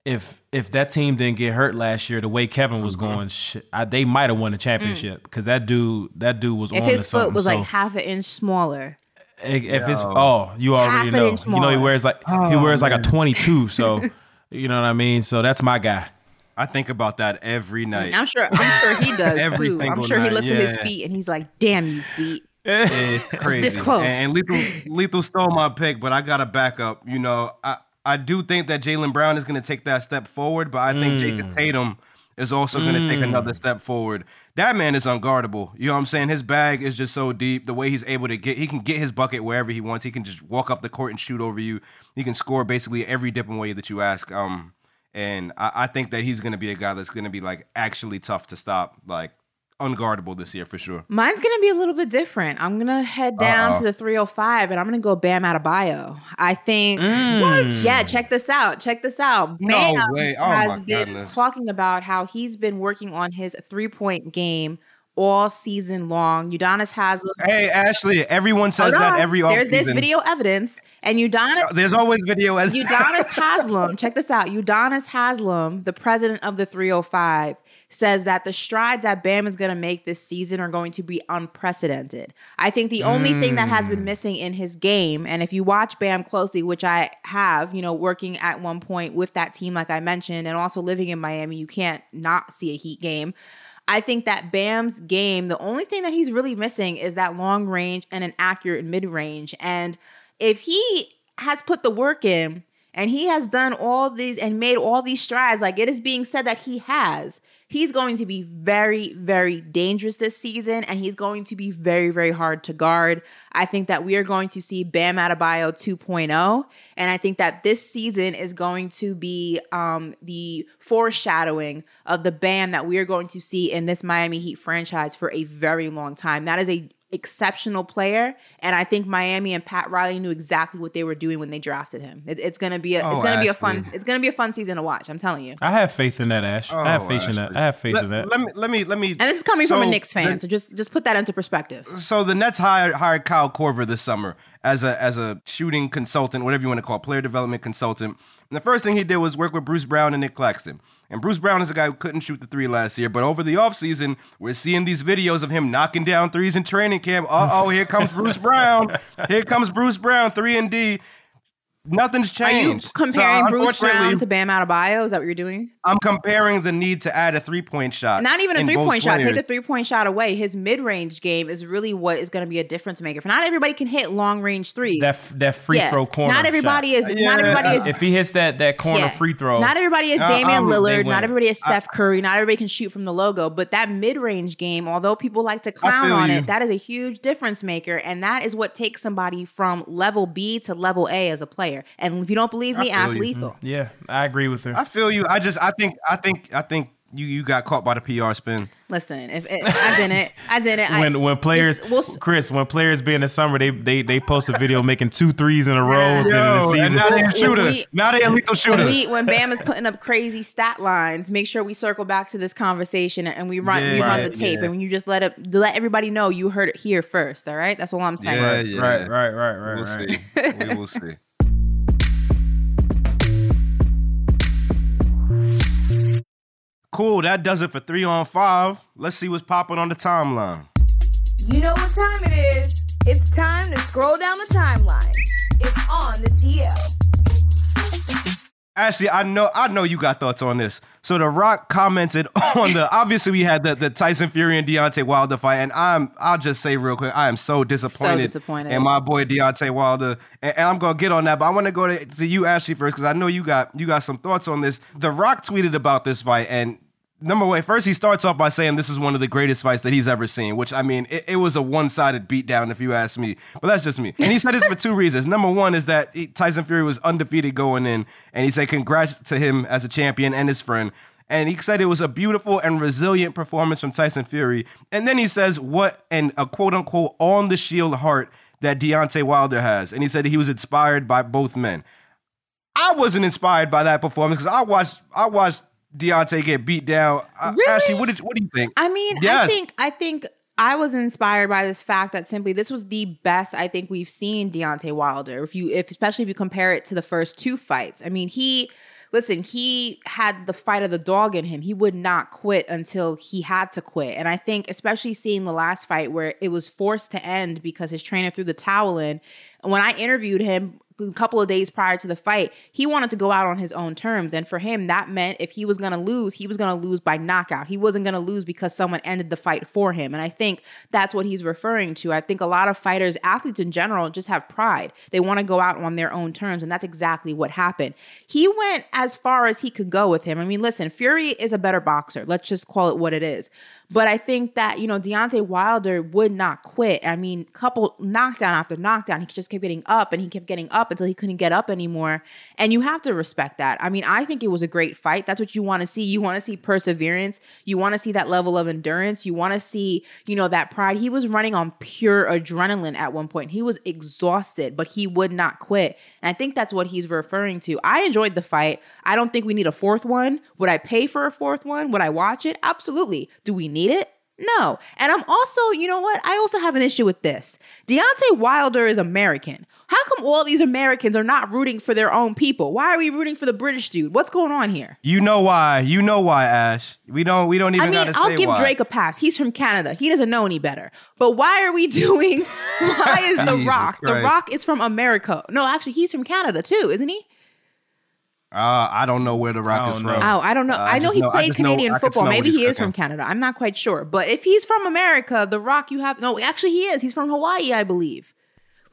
S1: if if that team didn't get hurt last year, the way Kevin was mm-hmm. going, sh- I, they might have won the championship because mm. that dude that dude was
S2: if
S1: on.
S2: If his foot was
S1: so,
S2: like half an inch smaller.
S1: If, if it's oh, you already know. You know he wears like oh, he wears man. like a twenty two. [LAUGHS] So you know what I mean. So that's my guy.
S3: I think about that every night.
S2: I'm sure. I'm sure he [LAUGHS] does too. I'm sure night. he looks yeah. at his feet and he's like, "Damn you feet." [LAUGHS]
S3: It's crazy.
S2: this close.
S3: And, and Lethal, Lethal stole my pick, but I got a backup. You know, I I do think that Jaylen Brown is going to take that step forward, but I think mm. Jayson Tatum is also going to mm. take another step forward. That man is unguardable. You know what I'm saying? His bag is just so deep. The way he's able to get, he can get his bucket wherever he wants. He can just walk up the court and shoot over you. He can score basically every different way that you ask. Um, and I, I think that he's going to be a guy that's going to be like actually tough to stop. Like unguardable this year for sure.
S2: Mine's gonna be a little bit different. I'm gonna head down Uh-oh. to the 305 and I'm gonna go Bam Adebayo. I think mm. what? Yeah, check this out. Check this out.
S3: Bam no way. Oh, has
S2: been
S3: goodness.
S2: talking about how he's been working on his three point game all season long. Udonis Haslem.
S3: Hey Ashley, everyone says that every
S2: there's there's video evidence, and Udonis.
S3: There's always video as
S2: Udonis [LAUGHS] Haslem. Check this out. Udonis Haslem, the president of the 305, says that the strides that Bam is going to make this season are going to be unprecedented. I think the only mm. thing that has been mm. missing in his game, and if you watch Bam closely, which I have, you know, working at one point with that team, like I mentioned, and also living in Miami, you can't not see a Heat game. I think that Bam's game, the only thing that he's really missing is that long range and an accurate mid range. And if he has put the work in and he has done all these and made all these strides, like it is being said that he has, He's going to be very, very dangerous this season, and he's going to be very, very hard to guard. I think that we are going to see Bam Adebayo 2.0, and I think that this season is going to be um, the foreshadowing of the Bam that we are going to see in this Miami Heat franchise for a very long time. That is a exceptional player, and I think Miami and Pat Riley knew exactly what they were doing when they drafted him. It, it's gonna be a, oh, it's gonna Ashley. be a fun it's gonna be a fun season to watch. I'm telling you.
S1: I have faith in that, Ash. Oh, I have oh, faith Ashley. in that. I have faith
S3: let,
S1: in that.
S3: Let me let me let me.
S2: And this is coming so from a Knicks fan, the, so just just put that into perspective.
S3: So the Nets hired hired Kyle Korver this summer as a as a shooting consultant, whatever you want to call it, player development consultant. And the first thing he did was work with Bruce Brown and Nic Claxton. And Bruce Brown is a guy who couldn't shoot the three last year, but over the offseason, we're seeing these videos of him knocking down threes in training camp. Uh oh, here comes Bruce Brown. Here comes Bruce Brown, three and D. Nothing's
S2: Are you
S3: changed. So,
S2: comparing Bruce Brown to Bam Adebayo? Is that what you're doing?
S3: I'm comparing the need to add a three point shot.
S2: Not even a three point shot. Take the three point shot away. His mid range game is really what is going to be a difference maker. For not everybody can hit long range threes.
S1: That that free
S2: Yeah.
S1: throw corner.
S2: Not everybody
S1: shot.
S2: is.
S3: Yeah.
S2: Not everybody is.
S1: If he hits that that corner
S2: yeah.
S1: free throw,
S2: Not everybody is
S3: Uh,
S2: Damian
S3: um,
S2: Lillard. Not everybody is Steph Curry. Not everybody can shoot from the logo. But that mid range game, although people like to clown on
S3: you.
S2: it, that is a huge difference maker, and that is what takes somebody from level B to level A as a player. And if you don't believe me,
S3: feel
S2: ask
S3: you.
S2: Lethal. Mm-hmm.
S1: yeah, I agree with her.
S3: I feel you. I just, I think, I think, I think you, you got caught by the PR spin.
S2: Listen, if it, I didn't, I didn't. I,
S1: when when players,
S2: this- we'll
S1: Chris, when players be in the summer, they they they post a video making two threes in a row.
S2: Yeah.
S1: Then in the season,
S3: now they a
S2: When
S3: shooter.
S2: we-
S3: now they a lethal shooter.
S2: when we when Bam is putting up crazy stat lines, make sure we circle back to this conversation and we run we
S3: Yeah,
S2: run the tape
S3: yeah.
S2: and you just let it let everybody know you heard it here first. All right, that's all I'm saying.
S3: Yeah, yeah.
S1: right, right, right, right,
S3: We'll
S1: right.
S3: see. we will see. Cool. That does it for three on five. Let's see what's popping on the timeline.
S4: You know what time it is. It's time to scroll down the timeline. It's on the TL.
S3: Ashley, I know I know you got thoughts on this. So The Rock commented [LAUGHS] on the obviously we had the, the Tyson Fury and Deontay Wilder fight, and I'm I'll just say real quick, I am so disappointed, so
S2: disappointed.
S3: in my boy Deontay Wilder, and, and I'm gonna get on that, but I want to go to, to you, Ashley, first because I know you got you got some thoughts on this. The Rock tweeted about this fight, and number one, first he starts off by saying this is one of the greatest fights that he's ever seen, which I mean, it, it was a one-sided beatdown if you ask me. But that's just me. And he said this for two reasons. Number one is that he, Tyson Fury was undefeated going in, and he said congrats to him as a champion and his friend. And he said it was a beautiful and resilient performance from Tyson Fury. And then he says what and a quote unquote on the shield heart that Deontay Wilder has. And he said he was inspired by both men. I wasn't inspired by that performance because I watched I watched Deontay get beat down. Uh, Ashley, what did what do you think?
S2: I mean, I think I think I was inspired by this fact that simply this was the best I think we've seen Deontay Wilder. If you if especially if you compare it to the first two fights. I mean, he listen, he had the fight of the dog in him. He would not quit until he had to quit. And I think especially seeing the last fight where it was forced to end because his trainer threw the towel in. And when I interviewed him a couple of days prior to the fight, he wanted to go out on his own terms. And for him, that meant if he was going to lose, he was going to lose by knockout. He wasn't going to lose because someone ended the fight for him. And I think that's what he's referring to. I think a lot of fighters, athletes in general, just have pride. They want to go out on their own terms. And that's exactly what happened. He went as far as he could go with him. I mean, listen, Fury is a better boxer. Let's just call it what it is. But I think that, you know, Deontay Wilder would not quit. I mean, couple knockdown after knockdown, he just kept getting up and he kept getting up until he couldn't get up anymore. And you have to respect that. I mean, I think it was a great fight. That's what you want to see. You want to see perseverance. You want to see that level of endurance. You want to see, you know, that pride. He was running on pure adrenaline at one point. He was exhausted, but he would not quit. And I think that's what he's referring to. I enjoyed the fight. I don't think we need a fourth one. Would I pay for a fourth one? Would I watch it? Absolutely. Do we need it? No. And I'm also, you know what? I also have an issue with this. Deontay Wilder is American. How come all these Americans are not rooting for their own people? Why are we rooting for the British dude? What's going on here?
S3: You know why? You know why, Ash? We don't we don't even
S2: I mean, I'll give
S3: why.
S2: Drake a pass. He's from Canada. He doesn't know any better. But why are we [LAUGHS] doing? Why is The Rock? The Rock is from America. No, actually, he's from Canada too, isn't he?
S3: Uh, I don't know where the Rock is from.
S1: know.
S2: Oh, I don't know.
S3: Uh,
S2: I know he
S3: know-
S2: played
S3: just know-
S2: Canadian football. Maybe he
S3: he's
S2: is from. Canada. I'm not quite sure. But if he's from America, The Rock, you have no. Actually, he is. He's from Hawaii, I believe.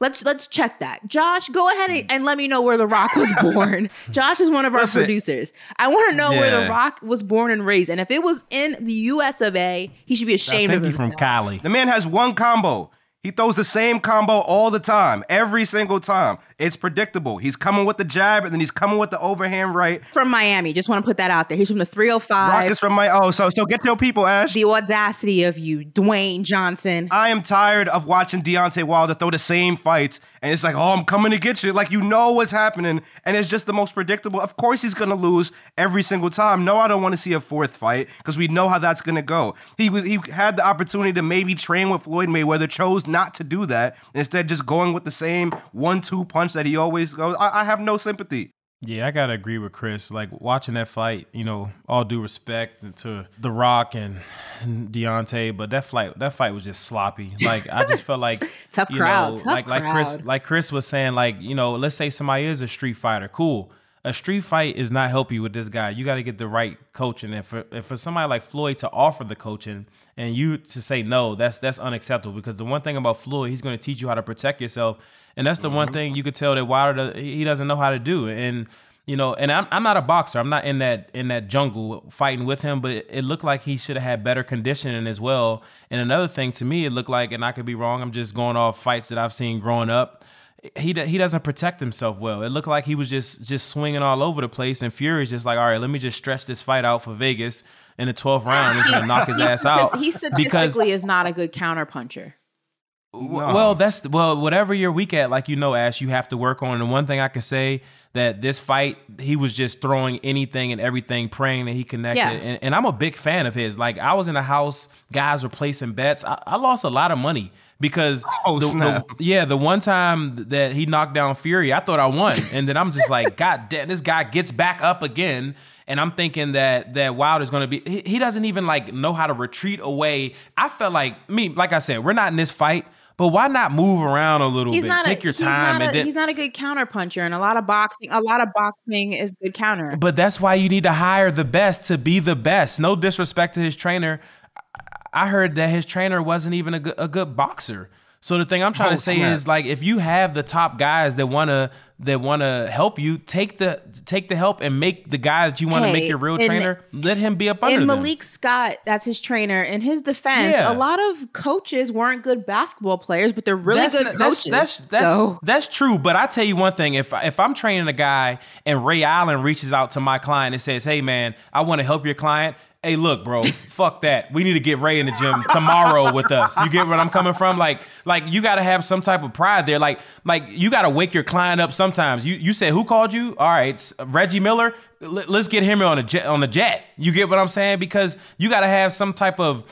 S2: Let's let's check that. Josh, go ahead and, and let me know where The Rock was [LAUGHS] born. Josh is one of our
S3: Listen.
S2: producers. I want to know where The Rock was born and raised. And if it was in the U.S. of A., he should be
S1: I
S2: ashamed
S1: think
S2: of
S1: he's
S2: himself.
S1: from Cali.
S3: The man has one combo. He throws the same combo all the time, every single time. It's predictable. He's coming with the jab, and then he's coming with the overhand right.
S2: From Miami. Just want to put that out there. He's from the 305.
S3: Rock is from my oh, so so get your people, Ash.
S2: the audacity of you, Dwayne Johnson.
S3: I am tired of watching Deontay Wilder throw the same fights, and it's like, oh, I'm coming to get you. Like you know what's happening, and it's just the most predictable. Of course, he's gonna lose every single time. No, I don't want to see a fourth fight because we know how that's gonna go. He was he had the opportunity to maybe train with Floyd Mayweather, chose not to do that. Instead, just going with the same one-two punch that he always goes. I, I have no sympathy.
S1: Yeah, I gotta agree with Chris. Like watching that fight, you know, all due respect to The Rock and, and Deontay, but that fight, that fight was just sloppy. Like I just felt like [LAUGHS]
S2: Tough
S1: you
S2: crowd,
S1: know,
S2: tough
S1: like like Chris,
S2: crowd.
S1: like Chris was saying, like you know, let's say somebody is a street fighter, cool. A street fight is not help you with this guy. You got to get the right coaching, and for and for somebody like Floyd to offer the coaching and you to say no, that's that's unacceptable. Because the one thing about Floyd, he's going to teach you how to protect yourself, and that's the one mm-hmm. thing you could tell that Wilder he doesn't know how to do. And you know, and I'm I'm not a boxer. I'm not in that in that jungle fighting with him, but it, it looked like he should have had better conditioning as well. And another thing to me, it looked like, and I could be wrong. I'm just going off fights that I've seen growing up. He he doesn't protect himself well. It looked like he was just just swinging all over the place, and Fury's just like, all right, let me just stretch this fight out for Vegas in the 12th ah, round. He's gonna knock his
S2: He
S1: ass out
S2: He
S1: because
S2: statistically is not a good counter puncher.
S1: well, that's well, whatever you're weak at, like you know, Ash, you have to work on. And one thing I can say that this fight, he was just throwing anything and everything, praying that he connected.
S2: Yeah.
S1: And, and I'm a big fan of his. Like I was in a house, guys were placing bets. I, I lost a lot of money because
S3: Oh,
S1: the, the- yeah, the one time that he knocked down Fury, I thought I won, and then I'm just like, [LAUGHS] God damn, this guy gets back up again. And I'm thinking that that Wilder's gonna be. He, he doesn't even like know how to retreat away. I felt like me, like I said, we're not in this fight, but why not move around a little
S2: He's
S1: bit?
S2: not
S1: Take
S2: a,
S1: your
S2: he's
S1: time
S2: not
S1: and
S2: a,
S1: then.
S2: he's not a good counter puncher, and a lot of boxing, a lot of boxing is good counter.
S1: But that's why you need to hire the best to be the best. No disrespect to his trainer. I- I heard that his trainer wasn't even a good, a good boxer. So the thing I'm trying
S3: Oh,
S1: to say
S3: snap.
S1: is like if you have the top guys that wanna that wanna help you, take the take the help and make the guy that you want to
S2: Hey,
S1: make your real
S2: in-
S1: trainer, let him be up under
S2: And
S1: them.
S2: Malik Scott, that's his trainer. In his defense,
S1: Yeah.
S2: a lot of coaches weren't good basketball players, but they're really
S1: that's
S2: good
S1: not-
S2: coaches.
S1: That's that's that's, that's true. But I tell you one thing: if if I'm training a guy and Ray Allen reaches out to my client and says, "Hey, man, I want to help your client." Hey, look, bro, fuck that. We need to get Ray in the gym tomorrow with us. You get where I'm coming from? Like, like you got to have some type of pride there. Like, like you got to wake your client up sometimes. You you said who called you? All right, Reggie Miller. Let- Let's get him on a jet. On a jet. You get what I'm saying? Because you got to have some type of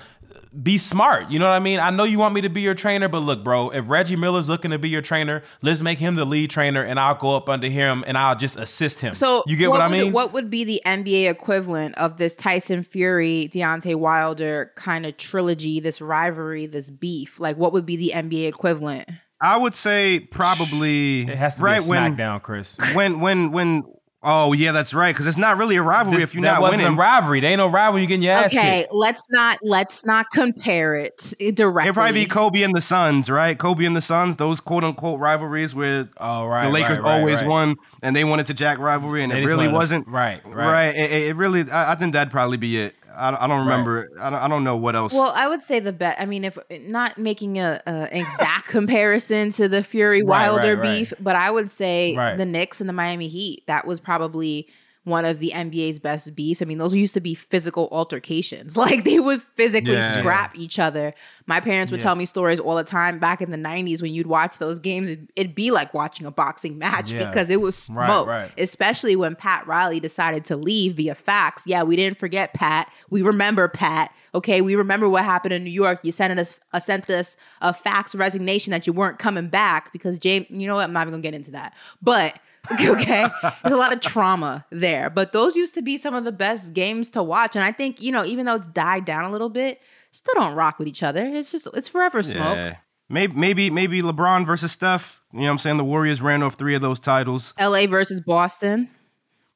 S1: be smart. You know what I mean? I know you want me to be your trainer, but look, bro, if Reggie Miller's looking to be your trainer, let's make him the lead trainer and I'll go up under him and I'll just assist him.
S2: So
S1: you get what, I
S2: would-
S1: mean?
S2: What would be the NBA equivalent of this Tyson Fury, Deontay Wilder kind of trilogy, this rivalry, this beef? Like, what would be the NBA equivalent?
S3: I would say probably
S1: it has to
S3: right
S1: be a
S3: when
S1: SmackDown, Chris.
S3: when when when. Oh yeah, that's right. Because it's not really a rivalry
S1: This-
S3: if you're
S1: that
S3: not
S1: wasn't
S3: winning.
S1: a rivalry. They ain't no rivalry. You getting your ass
S2: Okay,
S1: kicked.
S2: let's not let's not compare it directly.
S3: It'd probably be Kobe and the Suns, right? Kobe and the Suns, those quote unquote rivalries where
S1: Oh, right,
S3: the Lakers
S1: right, right,
S3: always
S1: right.
S3: won and they wanted to jack rivalry, and
S1: They
S3: it really wasn't
S1: right, right.
S3: It, it- it really, I, I think that'd probably be it. I, don't- I don't remember. I, don't, I don't know what else.
S2: Well, I would say the bet. I mean, if not making a, a exact [LAUGHS] comparison to the Fury Wilder
S1: right, right.
S2: beef, but I would say
S1: Right.
S2: the Knicks and the Miami Heat. That was probably one of the NBA's best beefs. I mean, those used to be physical altercations. [LAUGHS] Like they would physically
S3: Yeah.
S2: scrap each other. My parents would
S1: Yeah.
S2: tell me stories all the time back in the 90s when you'd watch those games. It'd, it'd be like watching a boxing match
S1: Yeah.
S2: because it was
S1: Right,
S2: smoke.
S1: right.
S2: Especially when Pat Riley decided to leave via fax. Yeah, we didn't forget Pat. We remember Pat. Okay, we remember what happened in New York. You sent us uh, sent us a fax resignation that you weren't coming back because James. You know what? I'm not even gonna get into that. But [LAUGHS] okay, there's a lot of trauma there. But those used to be some of the best games to watch. And I think you know, even though it's died down a little bit, still don't rock with each other. It's just it's forever smoke.
S3: yeah. Maybe, maybe, maybe LeBron versus Steph. You know what I'm saying? The Warriors ran off three of those titles.
S2: L.A. versus Boston.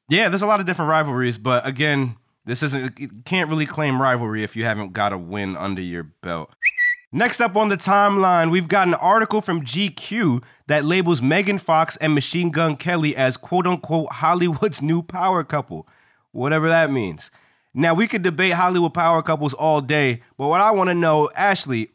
S3: Yeah, there's a lot of different rivalries, but again, this isn't. You can't really claim rivalry if you haven't got a win under your belt. Next up on the timeline, we've got an article from GQ that labels Megan Fox and Machine Gun Kelly as quote unquote Hollywood's new power couple, whatever that means. Now, we could debate Hollywood power couples all day, but what I want to know, Ashley,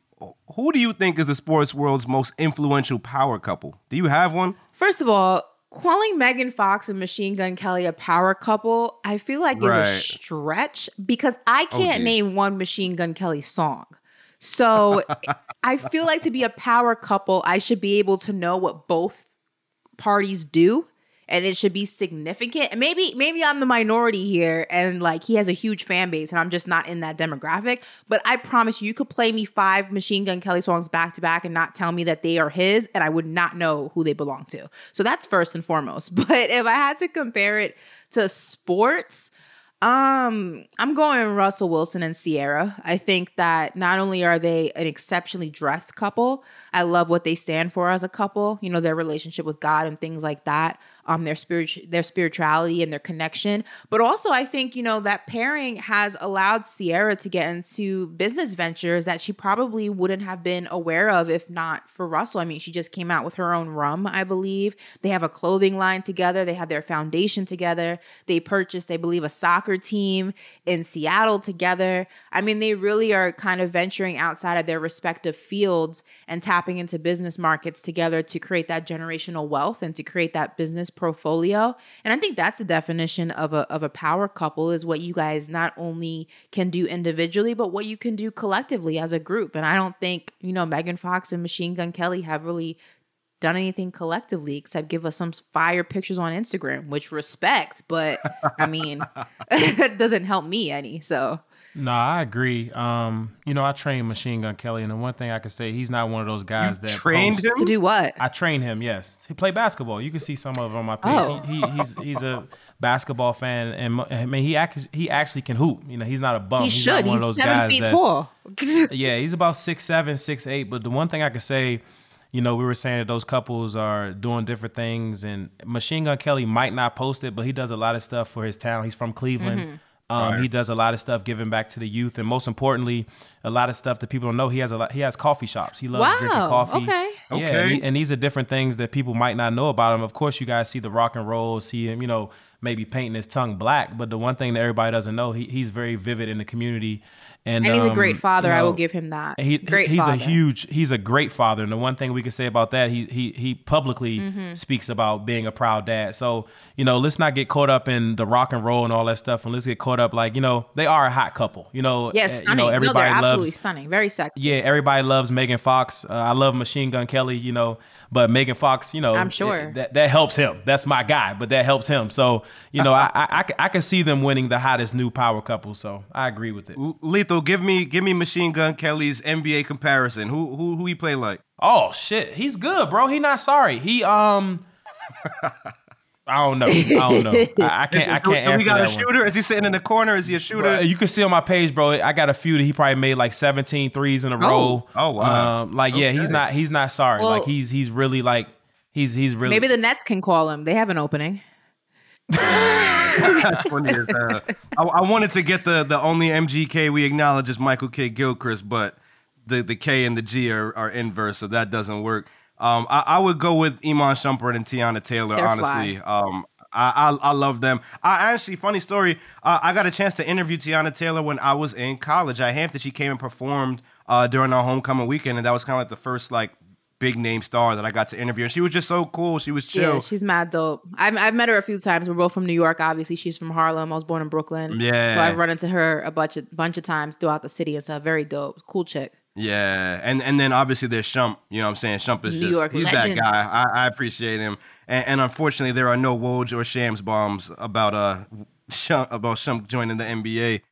S3: who do you think is the sports world's most influential power couple? Do you have one?
S2: First of all, calling Megan Fox and Machine Gun Kelly a power couple, I feel like is a stretch because I can't
S3: dear.
S2: name one Machine Gun Kelly song. So [LAUGHS] I feel like to be a power couple, I should be able to know what both parties do and it should be significant. And maybe maybe I'm the minority here and like he has a huge fan base and I'm just not in that demographic, but I promise you you could play me 5 Machine Gun Kelly songs back to back and not tell me that they are his and I would not know who they belong to. So that's first and foremost. [LAUGHS] But if I had to compare it to sports, um, I'm going Russell Wilson and Ciara. I think that not only are they an exceptionally dressed couple, I love what they stand for as a couple. You know, their relationship with God and things like that um, their spirit, their spirituality and their connection. But also, I think you know that pairing has allowed Ciara to get into business ventures that she probably wouldn't have been aware of if not for Russell. I mean, she just came out with her own rum, I believe. They have a clothing line together. They have their foundation together. They purchased, I believe, a soccer team in Seattle together. I mean, they really are kind of venturing outside of their respective fields and tapping into business markets together to create that generational wealth and to create that business portfolio. And I think that's a definition of a of a power couple is what you guys not only can do individually, but what you can do collectively as a group. And I don't think, you know, Megan Fox and Machine Gun Kelly have really done anything collectively except give us some fire pictures on Instagram, which respect, but I mean, [LAUGHS] it doesn't help me any. So
S1: no, I agree. Um, you know, I trained Machine Gun Kelly, and the one thing I can say, he's not one of those guys
S3: You
S1: that
S3: trained
S1: post-
S3: him?
S2: to do what?
S1: I trained him. Yes, he played basketball. You can see some of it on my page.
S2: Oh.
S1: He, he, he's he's a basketball fan, and I mean, he act, he actually can hoop. You know, he's not a bum.
S2: He
S1: he's
S2: should.
S1: Not one
S2: He's
S1: of those
S2: seven
S1: guys
S2: feet tall. [LAUGHS]
S1: yeah, he's about six seven, six eight. But the one thing I can say, you know, we were saying that those couples are doing different things, and Machine Gun Kelly might not post it, but he does a lot of stuff for his town. He's from Cleveland.
S2: Mm-hmm.
S1: Um, He does a lot of stuff giving back to the youth, and most importantly, a lot of stuff that people don't know. He has a lot. He has coffee shops. He loves
S2: Wow,
S1: drinking coffee.
S2: okay.
S1: Yeah,
S3: Okay.
S1: and, he- and these are different things that people might not know about him. Of course, you guys see the rock and roll, see him, you know, maybe painting his tongue black. But the one thing that everybody doesn't know, he, he's very vivid in the community, and,
S2: And he's a
S1: um,
S2: great father.
S1: you
S2: I will give him that.
S1: he,
S2: great
S1: he's
S2: father.
S1: a huge he's a great father and the one thing we can say about that he he he publicly
S2: Mm-hmm.
S1: speaks about being a proud dad so you know let's not get caught up in the rock and roll and all that stuff and let's get caught up like you know they are a hot couple you know
S2: Yes,
S1: eh,
S2: stunning.
S1: you know everybody
S2: no, they're absolutely stunning. Very sexy.
S1: yeah everybody loves Megan Fox uh, I love Machine Gun Kelly you know but Megan Fox you know
S2: I'm sure.
S1: it- that that helps him that's my guy but that helps him so you know i i i can see them winning the hottest new power couple so I agree with it
S3: Lethal, give me give me Machine Gun Kelly's NBA comparison. Who who who he play like?
S1: Oh shit, he's good, bro. He not sorry. He um, [LAUGHS] I don't know. I don't know. [LAUGHS] I, I can't. I can't
S3: do
S1: answer
S3: we got a
S1: that one.
S3: shooter? Is he sitting in the corner? Is he a shooter?
S1: Bro, you can see on my page, bro. I got a few that he probably made like 17 threes in a row.
S3: Oh, wow.
S1: Um, like yeah, he's not. He's not sorry.
S2: Well-
S1: like he's he's really like he's he's really.
S2: Maybe the Nets can call him. They have an opening. [LAUGHS]
S3: That's funny as hell. I, I wanted to get the the only MGK we acknowledge is Michael K. Gilchrist, but the the K and the G are, are inverse, so that doesn't work. Um, I, I would go with Iman Shumpert and Teyana Taylor.
S2: They're
S3: honestly, um, I, I I love them. I actually, funny story. Uh, I got a chance to interview Teyana Taylor when I was in college at Hampton. She came and performed uh, during our homecoming weekend, and that was kind of like the first like big name star that I got to interview. And she was just so cool. She was chill.
S2: Yeah, she's mad dope. I've, I've met her a few times. We're both from New York. Obviously, she's from Harlem. I was born in Brooklyn.
S3: Yeah.
S2: So I've run into her a bunch of bunch of times throughout the city and stuff. Very dope. Cool chick.
S3: Yeah, and and then obviously there's Shump. You know what I'm saying? Shump is
S2: New
S3: just he's
S2: legend.
S3: that guy. I, I appreciate him. And, and unfortunately, there are no Woj or Shams bombs about uh Shump, about Shump joining the NBA.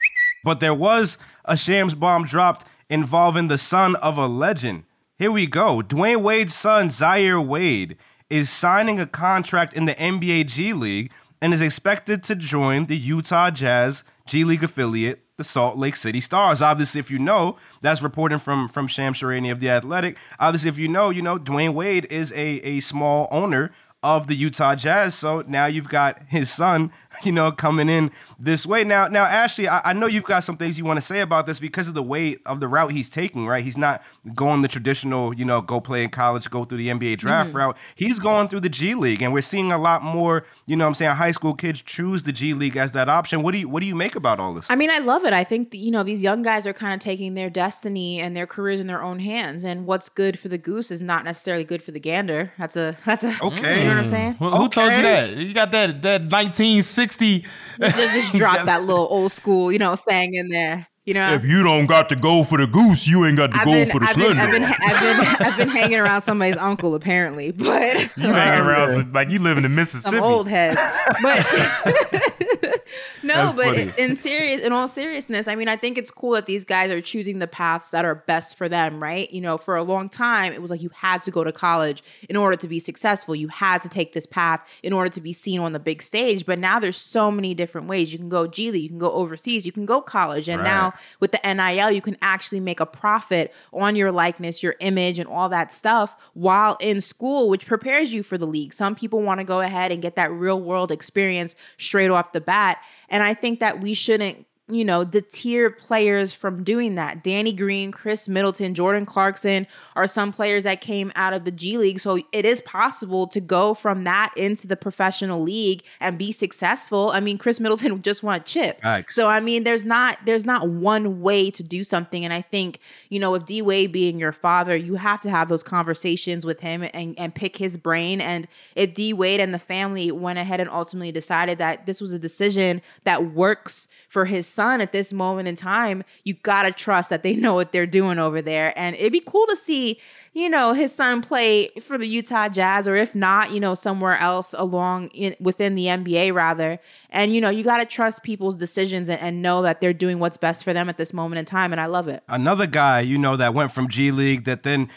S3: But there was a Shams bomb dropped involving the son of a legend. Here we go. Dwyane Wade's son, Zaire Wade, is signing a contract in the NBA G League and is expected to join the Utah Jazz G League affiliate, the Salt Lake City Stars. Obviously, if you know, that's reporting from from Shams Charania of the Athletic. Obviously, if you know, you know Dwyane Wade is a a small owner of the Utah Jazz. So now you've got his son, [LAUGHS] you know, coming in this way. Now, now, Ashley, I, I know you've got some things you want to say about this because of the way of the route he's taking, right? He's not going the traditional, you know, go play in college, go through the NBA draft
S2: Mm-hmm.
S3: route. He's going through the G League, and we're seeing a lot more, you know what I'm saying, high school kids choose the G League as that option. What do you what do you make about all this?
S2: I mean, I love it. I think that, you know these young guys are kind of taking their destiny and their careers in their own hands. And what's good for the goose is not necessarily good for the gander. That's a that's a
S3: Okay.
S2: You know what I'm saying?
S1: Who, who told you that? You got that that 1960.
S2: Just, just [LAUGHS] drop that little old school, you know, saying in there. You know,
S1: If you don't got to go for the goose, you ain't got to
S2: I've
S1: go
S2: been,
S1: for the
S2: I've been. I've been, I've been, [LAUGHS] I've been hanging around somebody's uncle apparently, but
S1: you hanging around some, like you live in the Mississippi.
S2: some old head. But [LAUGHS] [LAUGHS] no, but
S3: funny.
S2: in serious, in all seriousness, I mean, I think it's cool that these guys are choosing the paths that are best for them, right? You know, for a long time, it was like you had to go to college in order to be successful. You had to take this path in order to be seen on the big stage. But now there's so many different ways. You can go G League, you can go overseas, you can go college, and now with the NIL, you can actually make a profit on your likeness, your image, and all that stuff while in school, which prepares you for the league. Some people want to go ahead and get that real world experience straight off the bat. And I think that we shouldn't you know, deter players from doing that. Danny Green, Khris Middleton, Jordan Clarkson are some players that came out of the G League. So it is possible to go from that into the professional league and be successful. I mean, Khris Middleton [LAUGHS] just won a chip.
S3: Facts.
S2: So I mean, there's not there's not one way to do something. And I think, you know, with D Wade being your father, you have to have those conversations with him and, and pick his brain. And if D Wade and the family went ahead and ultimately decided that this was a decision that works for his son at this moment in time, you gotta trust that they know what they're doing over there. And it'd be cool to see, you know, his son play for the Utah Jazz, or if not, you know, somewhere else along in within the NBA rather. And you know, you gotta trust people's decisions and, and know that they're doing what's best for them at this moment in time. And I love it.
S3: Another guy, you know, that went from G League that then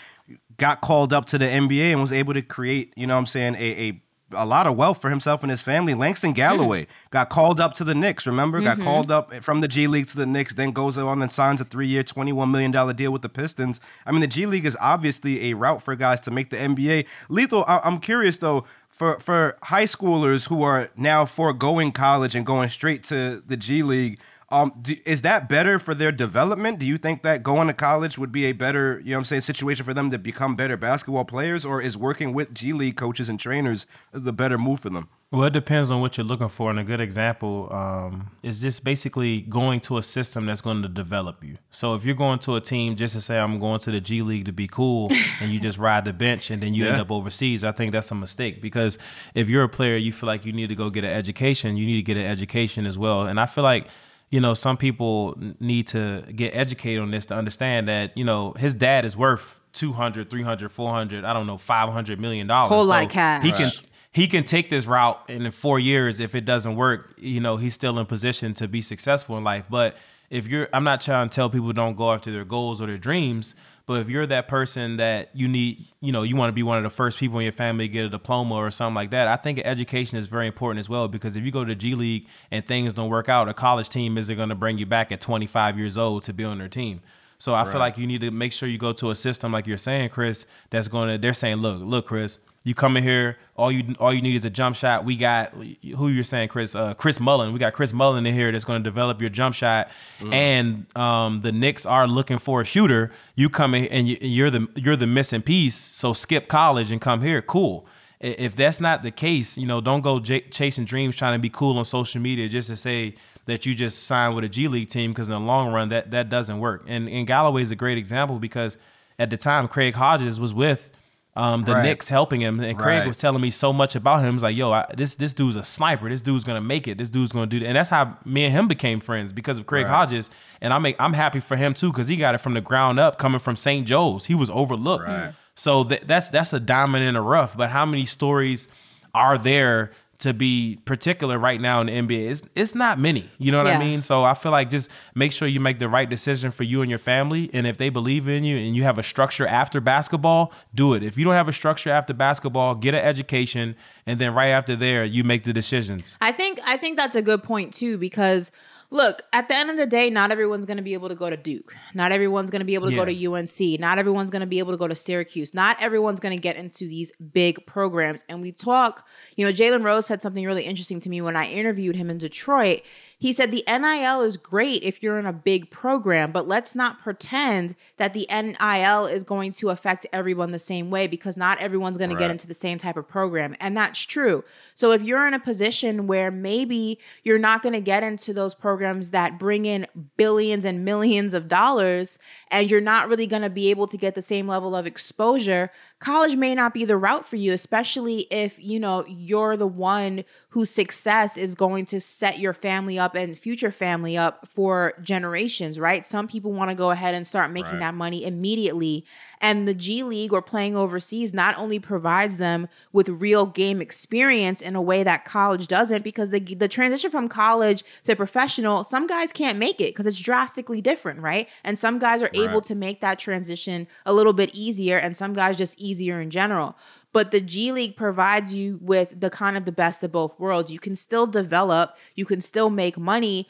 S3: got called up to the NBA and was able to create, you know what I'm saying, a, a a lot of wealth for himself and his family. Langston Galloway got called up to the Knicks, remember? Got mm-hmm. called up from the G League to the Knicks, then goes on and signs a three year, $21 million deal with the Pistons. I mean, the G League is obviously a route for guys to make the NBA. Lethal, I- I'm curious though, for, for high schoolers who are now foregoing college and going straight to the G League, um, do, is that better for their development? Do you think that going to college would be a better, you know what I'm saying, situation for them to become better basketball players? Or is working with G League coaches and trainers the better move for them?
S1: Well, it depends on what you're looking for. And a good example um, is just basically going to a system that's going to develop you. So if you're going to a team just to say, I'm going to the G League to be cool, [LAUGHS] and you just ride the bench and then you end up overseas, I think that's a mistake. Because if you're a player, you feel like you need to go get an education, you need to get an education as well. And I feel like, you know, some people need to get educated on this to understand that, you know, his dad is worth 200, 300, 400, I don't know, 500 million dollars.
S2: Whole lot of cash.
S1: He can he can take this route and in four years if it doesn't work you know he's still in position to be successful in life but if you're i'm not trying to tell people don't go after their goals or their dreams but if you're that person that you need you know you want to be one of the first people in your family to get a diploma or something like that i think education is very important as well because if you go to g league and things don't work out a college team isn't going to bring you back at 25 years old to be on their team so I feel like you need to make sure you go to a system like you're saying, Chris. That's going to. They're saying, look, look, Chris. You come in here. All you all you need is a jump shot. We got who you're saying, Chris. Uh, Chris Mullin. We got Chris Mullin in here that's going to develop your jump shot. And um, the Knicks are looking for a shooter. You come in and you, you're the you're the missing piece. So skip college and come here. Cool. If that's not the case, you know, don't go j- chasing dreams, trying to be cool on social media just to say that you just signed with a G League team because in the long run that that doesn't work. And and Galloway is a great example because at the time Craig Hodges was with um, the
S3: Right.
S1: Knicks helping him, and Craig
S3: Right.
S1: was telling me so much about him. He was like, "Yo, I, this this dude's a sniper. This dude's gonna make it. This dude's gonna do that." And that's how me and him became friends because of Craig Hodges. And I make I'm happy for him too because he got it from the ground up, coming from St. Joe's. He was overlooked. So th- that's that's a diamond in the rough. But how many stories are there to be particular right now in the NBA? It's, it's not many. You know what I mean? So I feel like just make sure you make the right decision for you and your family. And if they believe in you and you have a structure after basketball, do it. If you don't have a structure after basketball, get an education. And then right after there, you make the decisions.
S2: I think I think that's a good point too because look, at the end of the day, not everyone's going to be able to go to Duke. Not everyone's going to be able to go to UNC. Not everyone's going to be able to go to Syracuse. Not everyone's going to get into these big programs. And we talk, you know, Jalen Rose said something really interesting to me when I interviewed him in Detroit. He said the NIL is great if you're in a big program, but let's not pretend that the NIL is going to affect everyone the same way because not everyone's going to get into the same type of program. And that's true. So if you're in a position where maybe you're not going to get into those programs that bring in billions and millions of dollars and you're not really going to be able to get the same level of exposure, college may not be the route for you, especially if, you know, you're the one whose success is going to set your family up and future family up for generations, right? Some people want to go ahead and start making
S3: Right.
S2: that money immediately. And the G League or playing overseas not only provides them with real game experience in a way that college doesn't, because the, the transition from college to professional, some guys can't make it because it's drastically different, right? And some guys are able to make that transition a little bit easier, and some guys just easier in general. But the G League provides you with the kind of the best of both worlds. You can still develop, you can still make money,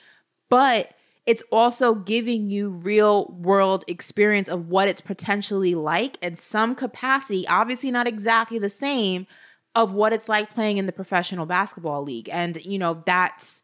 S2: but it's also giving you real world experience of what it's potentially like in some capacity, obviously not exactly the same of what it's like playing in the professional basketball league. And you know, that's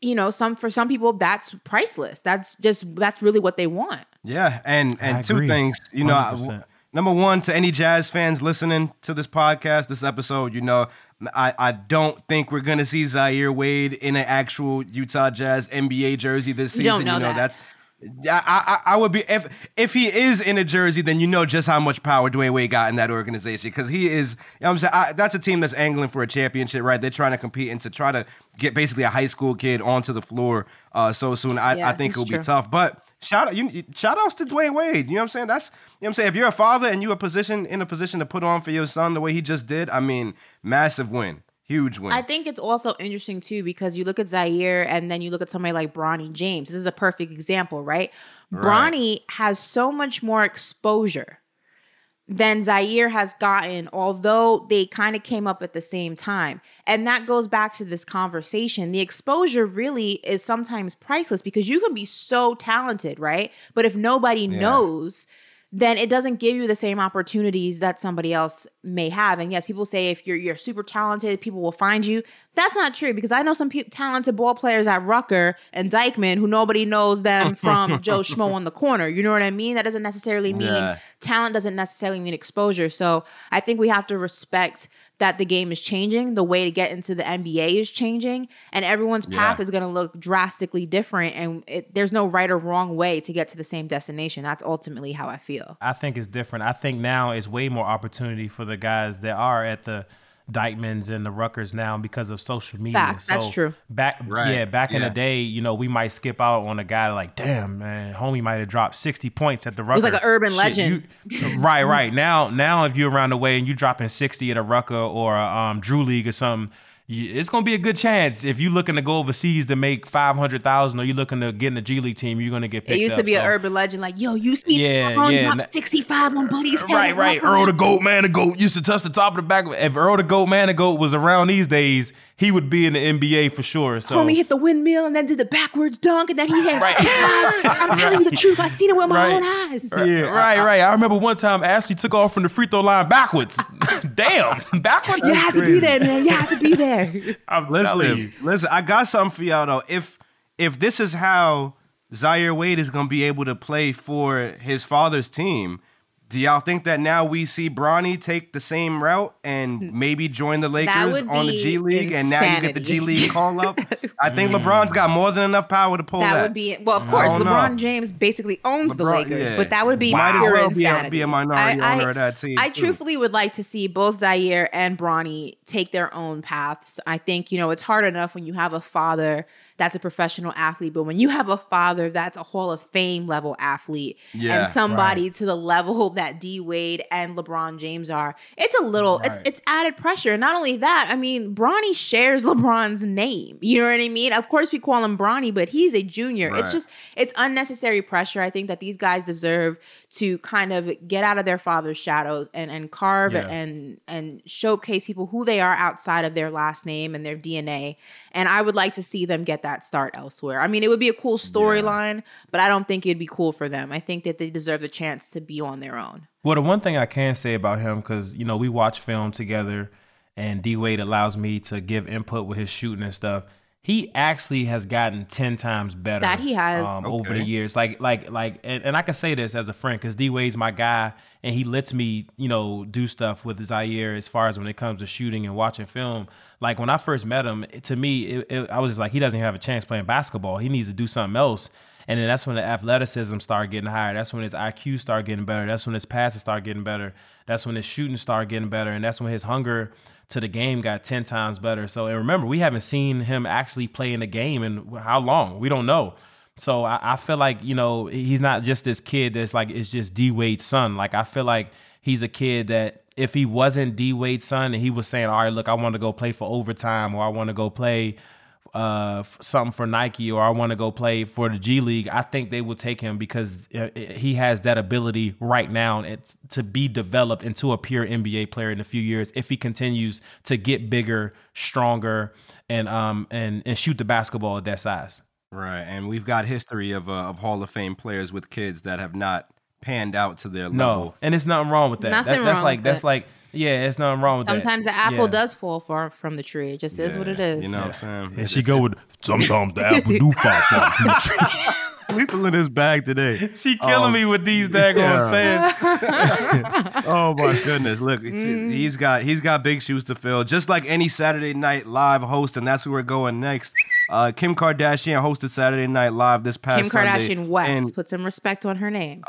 S2: you know, some for some people that's priceless. That's just that's really what they want.
S3: Yeah, and and two things, you know, I-
S1: 100%.
S3: Number one to any Jazz fans listening to this podcast, this episode, you know, I I don't think we're gonna see Zaire Wade in an actual Utah Jazz NBA jersey this
S2: You
S3: season.
S2: don't know
S3: you know,
S2: that.
S3: that's. Yeah, I, I I would be if if he is in a jersey, then you know just how much power Dwyane Wade got in that organization because he is. You know what I'm saying I, that's a team that's angling for a championship, right? They're trying to compete and to try to get basically a high school kid onto the floor uh, so soon. I,
S2: Yeah,
S3: I think it'll
S2: true.
S3: be tough, but shout out you shout outs to Dwyane Wade. You know what I'm saying? That's you know what I'm saying. If you're a father and you a position in a position to put on for your son the way he just did, I mean, massive win, huge win.
S2: I think it's also interesting too because you look at Zaire and then you look at somebody like Bronny James. This is a perfect example, right? Bronny has so much more exposure than Zaire has gotten, although they kind of came up at the same time. And that goes back to this conversation. The exposure really is sometimes priceless because you can be so talented, right? But if nobody knows, then it doesn't give you the same opportunities that somebody else may have. And yes, people say if you're you're super talented, people will find you. That's not true because I know some pe- talented ball players at Rucker and Dyckman who nobody knows them [LAUGHS] from Joe Schmo on the corner. You know what I mean? That doesn't necessarily mean
S3: Yeah.
S2: talent doesn't necessarily mean exposure. So I think we have to respect that the game is changing, the way to get into the NBA is changing, and everyone's path
S3: Yeah.
S2: is going to look drastically different. And it, there's no right or wrong way to get to the same destination. That's ultimately how I feel.
S1: I think it's different. I think now is way more opportunity for the guys that are at the Dyckman's and the Ruckers now because of social media.
S2: Facts, that's true.
S1: Back,
S3: Right,
S1: yeah, back in the day, you know, we might skip out on a guy like, damn, man, homie might have dropped sixty points at the Rucker.
S2: was like an urban
S1: Shit,
S2: legend.
S1: you- right, right. [LAUGHS] Now, now if you're around the way and you dropping sixty at a Rucker or a, um, Drew League or something. You- It's gonna be a good chance if you're looking to go overseas to make five hundred thousand, or you're looking to get in the G League team. You're gonna get picked
S2: It used
S1: up.
S2: to be an urban legend, like, yo, you see
S1: Yeah,
S2: LeBron
S1: yeah,
S2: drop
S1: na-
S2: 65 on Buddy's head.
S1: Right, right. Earl the Goat, Manigault used to touch the top of the back. If Earl the Goat, Manigault was around these days, he would be in the NBA for sure. So
S2: Homie hit the windmill and then did the backwards dunk, and then he hit.
S1: Right.
S2: I'm telling you the truth. I seen it with my
S1: Right.
S2: own eyes.
S1: Yeah, right, right. I remember one time Ashley took off from the free throw line backwards. [LAUGHS] Damn, backwards.
S2: You had to be there, man. You had to be there. [LAUGHS]
S1: I'm telling you.
S3: Listen, listen, I got something for y'all though. If if this is how Zaire Wade is gonna be able to play for his father's team, do y'all think that now we see Bronny take the same route and maybe join the Lakers on the G League, and now you get the G. League call up? [LAUGHS] I think LeBron's got more than enough power to pull that.
S2: That would be well, of course.
S3: don't know.
S2: LeBron James basically owns the Lakers,
S3: yeah.
S2: but that would be
S3: Might as well be a- be a minority owner of that team,
S2: I
S3: too.
S2: truthfully would like to see both Zaire and Bronny take their own paths. I think you know it's hard enough when you have a father that's a professional athlete, but when you have a father that's a Hall of Fame level athlete
S3: Yeah,
S2: and somebody to the level [LAUGHS] that D Wade and LeBron James are, it's a little it's
S1: Right.
S2: it's added pressure. And not only that, I mean, Bronny shares [LAUGHS] LeBron's name. You know what I mean? Of course, we call him Bronny, but he's a junior. It's just it's unnecessary pressure. I think that these guys deserve to kind of get out of their father's shadows and and carve
S1: Yeah.
S2: and and showcase people who they are outside of their last name and their DNA. And I would like to see them get that start elsewhere. I mean, it would be a cool storyline, but I don't think it'd be cool for them. I think that they deserve the chance to be on their own.
S1: Well, the one thing I can say about him, because you know we watch film together, and D Wade allows me to give input with his shooting and stuff. He actually has gotten ten times better.
S2: That he has.
S1: um, over the years. Like, like, like, and, and I can say this as a friend because D Wade's my guy, and he lets me, you know, do stuff with Zaire as far as when it comes to shooting and watching film. Like when I first met him, it- to me, it, it, I was just like, he doesn't have a chance playing basketball. He needs to do something else. And then that's when the athleticism started getting higher. That's when his IQ started getting better. That's when his passes started getting better. That's when his shooting started getting better. And that's when his hunger to the game got 10 times better. So, and remember, we haven't seen him actually play in the game in how long? We don't know. So I, I feel like, you know, he's not just this kid that's like, it's just D Wade's son. Like, I feel like he's a kid that if he wasn't D Wade's son and he was saying, all right, look, I want to go play for overtime or I want to go play uh, something for Nike or I want to go play for the G League, I think they will take him because uh, he has that ability right now it's to be developed into a pure NBA player in a few years if he continues to get bigger, stronger, and um and and shoot the basketball at that size.
S3: Right, and we've got history of uh, of Hall of Fame players with kids that have not panned out to their level.
S1: no, and it's nothing wrong with that.
S2: Nothing
S1: That- that's
S2: wrong
S1: like
S2: with
S1: that's
S2: it.
S1: like yeah, it's nothing wrong with
S2: Sometimes
S1: that.
S2: the apple
S1: Yeah.
S2: does fall far from the tree. It just is what it is.
S3: You know what I'm saying?
S1: And she go with sometimes the apple do fall far from the tree. [LAUGHS]
S3: lethal in his bag today.
S1: She killing
S3: Um,
S1: me with these daggone
S3: yeah.
S1: saying. [LAUGHS]
S3: Oh my goodness! Look,
S2: Mm-hmm.
S3: he's got he's got big shoes to fill, just like any Saturday Night Live host, and that's where we're going next. Uh, Kim Kardashian hosted Saturday Night Live this past
S2: Kim
S3: Sunday,
S2: Kardashian West.
S3: and
S2: Put some respect on her name.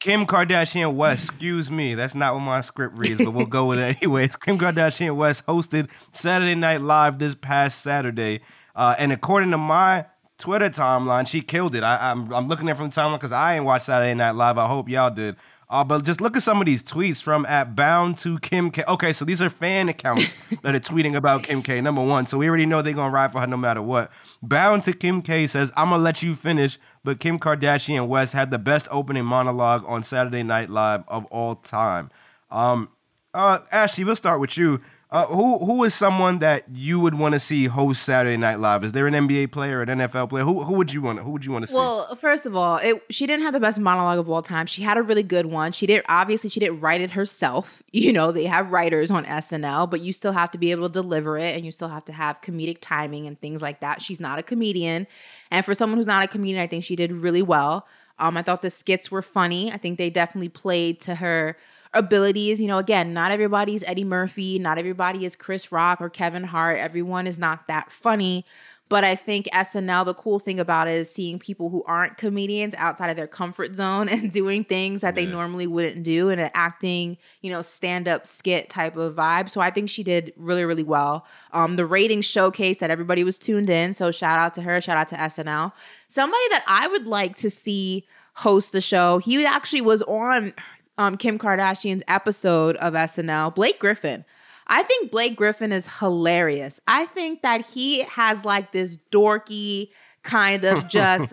S3: Kim Kardashian West, excuse me, that's not what my script reads, but we'll go with it [LAUGHS] anyways. Kim Kardashian West hosted Saturday Night Live this past Saturday, uh, and according to my Twitter timeline, she killed it. I, I'm I'm looking at it from the timeline because I ain't watched Saturday Night Live. I hope y'all did. Uh, but just look at some of these tweets from at Bound to Kim K. Okay, so these are fan accounts [LAUGHS] that are tweeting about Kim K. Number one, so we already know they're gonna ride for her no matter what. Bound to Kim K says, "I'm gonna let you finish," but Kim Kardashian West had the best opening monologue on Saturday Night Live of all time. Um, uh, Ashley, we'll start with you. Uh, who who is someone that you would want to see host Saturday Night Live? Is there an NBA player, an NFL player? Who who would you want? Who would you want to see?
S2: Well, first of all, it, she didn't have the best monologue of all time. She had a really good one. She did obviously she didn't write it herself. [LAUGHS] You know, they have writers on SNL, but you still have to be able to deliver it and you still have to have comedic timing and things like that. She's not a comedian. And for someone who's not a comedian, I think she did really well. Um, I thought the skits were funny. I think they definitely played to her abilities. You know, again, not everybody's Eddie Murphy, not everybody is Chris Rock or Kevin Hart. Everyone is not that funny. But I think SNL, the cool thing about it is seeing people who aren't comedians outside of their comfort zone [LAUGHS] and doing things that they normally wouldn't do and an acting, you know, stand up skit type of vibe. So I think she did really, really well. Um, the ratings showcase that everybody was tuned in. So shout out to her, shout out to SNL. Somebody that I would like to see host the show, he actually was on um, Kim Kardashian's episode of SNL, Blake Griffin. I think Blake Griffin is hilarious. I think that he has like this dorky kind of [LAUGHS] just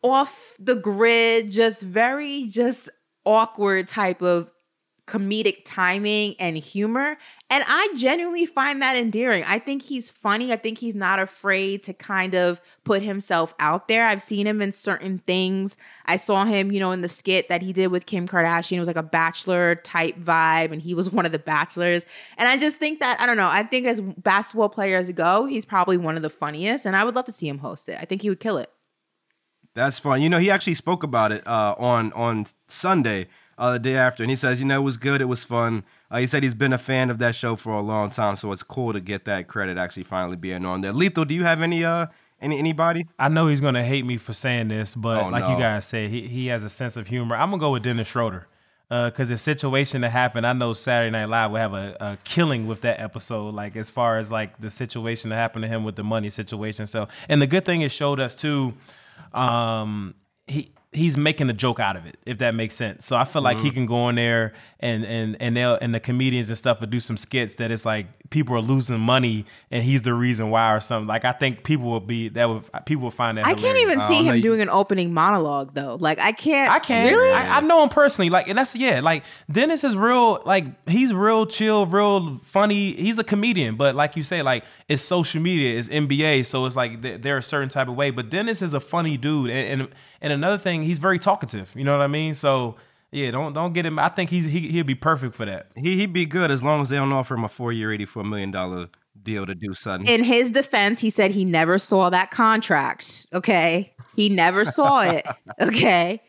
S2: off the grid, just very just awkward type of comedic timing and humor. And I genuinely find that endearing. I think he's funny. I think he's not afraid to kind of put himself out there. I've seen him in certain things. I saw him, you know, in the skit that he did with Kim Kardashian. It was like a bachelor type vibe, and he was [LAUGHS] one of the bachelors. And I just think that, I don't know, I think as basketball players go, he's probably one of the funniest. And I would love to see him host it. I think he would kill it.
S3: That's fun. You know, he actually spoke about it uh, on on Sunday, uh, the day after, and he says, you know, it was good, it was fun. Uh, he said he's been a fan of that show for a long time, so it's cool to get that credit actually finally being on there. Lethal, do you have any uh any anybody?
S1: I know he's gonna hate me for saying this, but
S3: Oh,
S1: like
S3: no.
S1: you guys said, he he has a sense of humor. I'm gonna go with Dennis Schroeder. Uh, Because the situation that happened, I know Saturday Night Live will have a, a killing with that episode. Like as far as like the situation that happened to him with the money situation. So, and the good thing it showed us too, um, he he's making a joke out of it, if that makes sense. So I feel like he
S3: Mm-hmm.
S1: can go in there and and and they'll and the comedians and stuff will do some skits that it's like people are losing money and he's the reason why or something. Like I think people will be that would people will find that.
S2: I can't even see
S3: don't know.
S2: him doing an opening monologue though. Like I can't.
S1: I can't.
S2: Really?
S1: I, I know him personally. Like, and that's yeah. Like Dennis is real. Like he's real chill, real funny. He's a comedian, but like you say, like it's social media, it's NBA, so it's like th- they're a certain type of way. But Dennis is a funny dude, and and, and another thing, he's very talkative. You know what I mean? So yeah, don't don't get him. I think he's he he'll be perfect for that.
S3: He he'd be good as long as they don't offer him a four year, eighty four million dollar deal to do something.
S2: In his defense, he said he never saw that contract. Okay. He never saw it. [LAUGHS] Okay.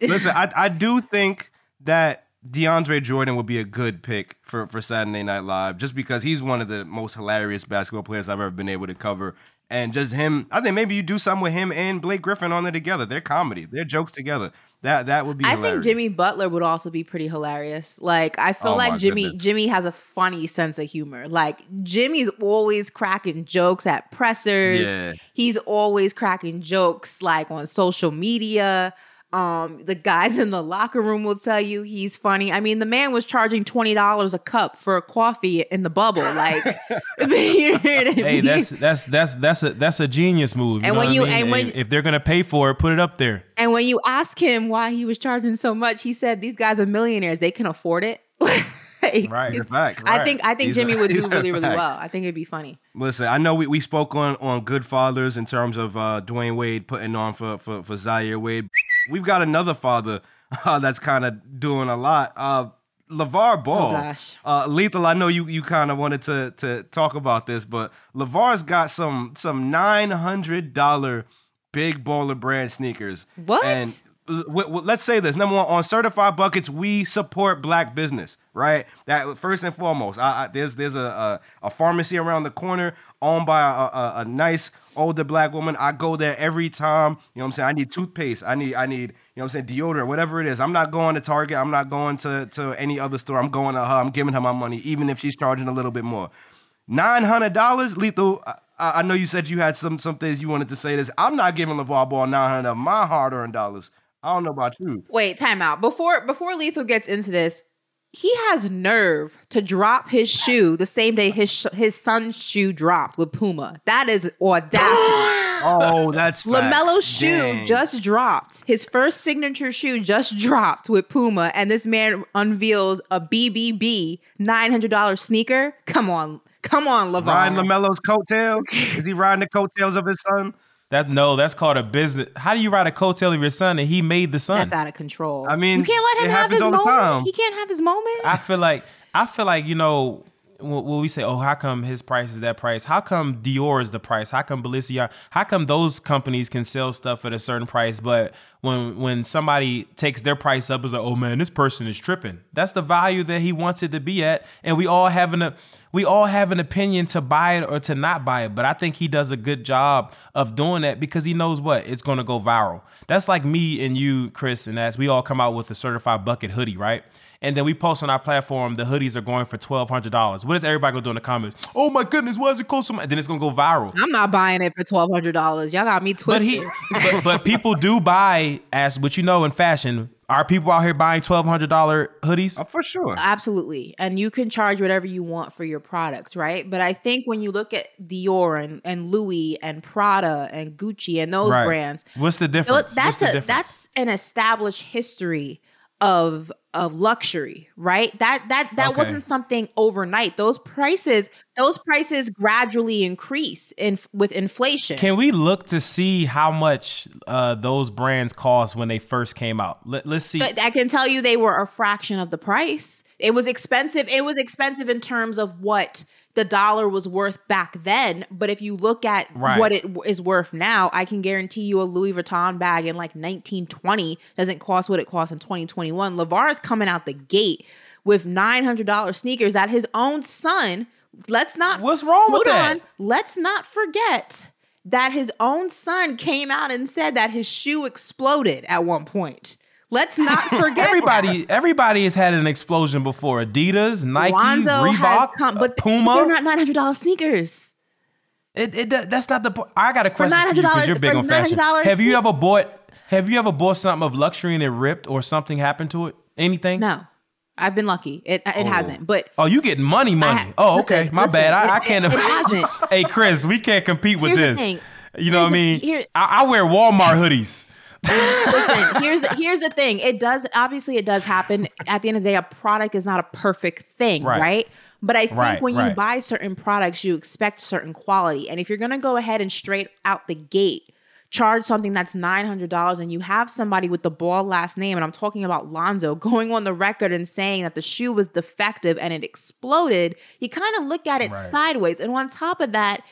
S3: Listen, I I do think that DeAndre Jordan would be a good pick for, for Saturday Night Live just because he's one of the most hilarious basketball players I've ever been able to cover. And just him, I think maybe you do something with him and Blake Griffin on there together. They're comedy, they're jokes together. That that would be.
S2: I
S3: hilarious.
S2: think Jimmy Butler would also be pretty hilarious. Like I feel
S3: Oh,
S2: like Jimmy
S3: goodness.
S2: Jimmy has a funny sense of humor. Like Jimmy's always cracking jokes at pressers.
S3: Yeah.
S2: He's always cracking jokes like on social media. Um, the guys in the locker room will tell you he's funny. I mean, the man was charging twenty dollars a cup for a coffee in the bubble. Like, [LAUGHS] you know I
S1: Hey, that's that's that's that's a that's a genius move. You
S2: And when
S1: what I
S2: you-
S1: mean?
S2: and when-
S1: if, if they're gonna pay for it, put it up there.
S2: And when you ask him why he was charging so much, he said these guys are millionaires; they can afford it. [LAUGHS] Like,
S1: Right.
S3: Fact.
S2: I
S1: Right.
S2: think I think
S3: are-
S2: Jimmy would do [LAUGHS] really really well. I think it'd be funny.
S3: Listen, I know we, we spoke on on good fathers in terms of uh, Dwyane Wade putting on for for for Zaire Wade. We've got another father uh, that's kind of doing a lot. Uh, LaVar Ball.
S2: Oh, gosh.
S3: Uh, Lethal, I know you you kind of wanted to to talk about this, but LaVar's got some some nine hundred dollar big baller brand sneakers.
S2: What?
S3: And l- w- w- let's say this. Number one on certified buckets we support black business right? That first and foremost I, I, there's there's a, a a pharmacy around the corner owned by a, a, a nice older black woman. I go there every time you know what i'm saying? I need toothpaste. I need i need you know what i'm saying deodorant whatever it is. I'm not going to target. I'm not going to to any other store. I'm going to her. I'm giving her my money even if she's charging a little bit more. Nine hundred dollars, lethal. I, I know you said you had some some things you wanted to say. This, I'm not giving LaVar Ball nine hundred of my hard earned dollars. I don't know about you.
S2: Wait, time out. Before before Lethal gets into this, he has nerve to drop his shoe the same day his sh- his son's shoe dropped with Puma. That is audacity. [GASPS]
S3: Oh, that's
S2: LaMelo's shoe
S3: Dang.
S2: just dropped. His first signature shoe just dropped with Puma, and this man unveils a BBB nine hundred dollars sneaker. Come on, come on, LaVar.
S3: riding LaMelo's coattail. Is he riding the coattails of his son?
S1: That no, that's called a business. How do you ride a coattail of your son and he made the son?
S2: That's out of control.
S3: I mean,
S2: you can't let him have his moment. He can't have his moment.
S1: I feel like I feel like you know when we say, "Oh, how come his price is that price? How come Dior is the price? How come Balenciaga? How come those companies can sell stuff at a certain price, but when when somebody takes their price up, it's like, oh man, this person is tripping. That's the value that he wants it to be at, and we all have an we all have an opinion to buy it or to not buy it. But I think he does a good job of doing that because he knows what it's going to go viral. That's like me and you, Chris, and as we all come out with a certified bucket hoodie, right? And then we post on our platform, the hoodies are going for twelve hundred dollars. What is everybody gonna do in the comments? Oh my goodness, why does it cost so much? Then it's gonna go viral.
S2: I'm not buying it for twelve hundred dollars. Y'all got me
S1: But
S2: twisted.
S1: he, but, but people do buy, as what you know in fashion. Are people out here buying twelve hundred dollar hoodies?
S3: Oh, for sure.
S2: Absolutely. And you can charge whatever you want for your products, right? But I think when you look at Dior and, and Louis and Prada and Gucci and those
S1: Right.
S2: brands,
S1: What's the difference?
S2: that's
S1: What's the
S2: a
S1: difference?
S2: that's an established history of of luxury, right? That that that
S1: Okay.
S2: wasn't something overnight. Those prices those prices gradually increase in with inflation.
S1: Can we look to see how much uh, those brands cost when they first came out? Let, let's see.
S2: But I can tell you they were a fraction of the price. It was expensive. It was expensive in terms of what the dollar was worth back then. But if you look at
S1: Right.
S2: what it is worth now, I can guarantee you a Louis Vuitton bag in like 1920 doesn't cost what it costs in 2021. LaVar is coming out the gate with $900 sneakers that his own son, let's not.
S1: What's wrong with that?
S2: on. Let's not forget that his own son came out and said that his shoe exploded at one point. Let's not [LAUGHS] forget
S1: Everybody, everybody has had an explosion before. Adidas, Nike,
S2: Lonzo
S1: Reebok,
S2: come, but
S1: uh, Puma.
S2: they're not nine hundred dollars sneakers.
S1: It, it that's not the point. I got a question for, you
S2: $900
S1: because you're big
S2: for
S1: on fashion.
S2: $900
S1: Have you ever bought? Have you ever bought something of luxury and it ripped or something happened to it? Anything?
S2: No, I've been lucky. It it hasn't, but
S1: Oh, you getting money, money.
S2: I-
S1: oh,
S2: listen,
S1: okay. My
S2: listen,
S1: bad. I, I can't.
S2: it [LAUGHS] hasn't.
S1: hey, Chris, we can't compete with
S2: Here's
S1: this. You know what I mean?
S2: here-
S1: I, I wear Walmart hoodies.
S2: Listen, here's the, here's the thing. It does obviously it does happen. At the end of the day, a product is not a perfect thing,
S1: Right.
S2: right? But I think
S1: Right,
S2: when you buy certain products, you expect certain quality. And if you're gonna go ahead and straight out the gate charge something that's nine hundred dollars, and you have somebody with the ball last name, and I'm talking about Lonzo [LAUGHS] going on the record and saying that the shoe was defective and it exploded, you kind of look at it
S1: Right.
S2: sideways. And on top of that,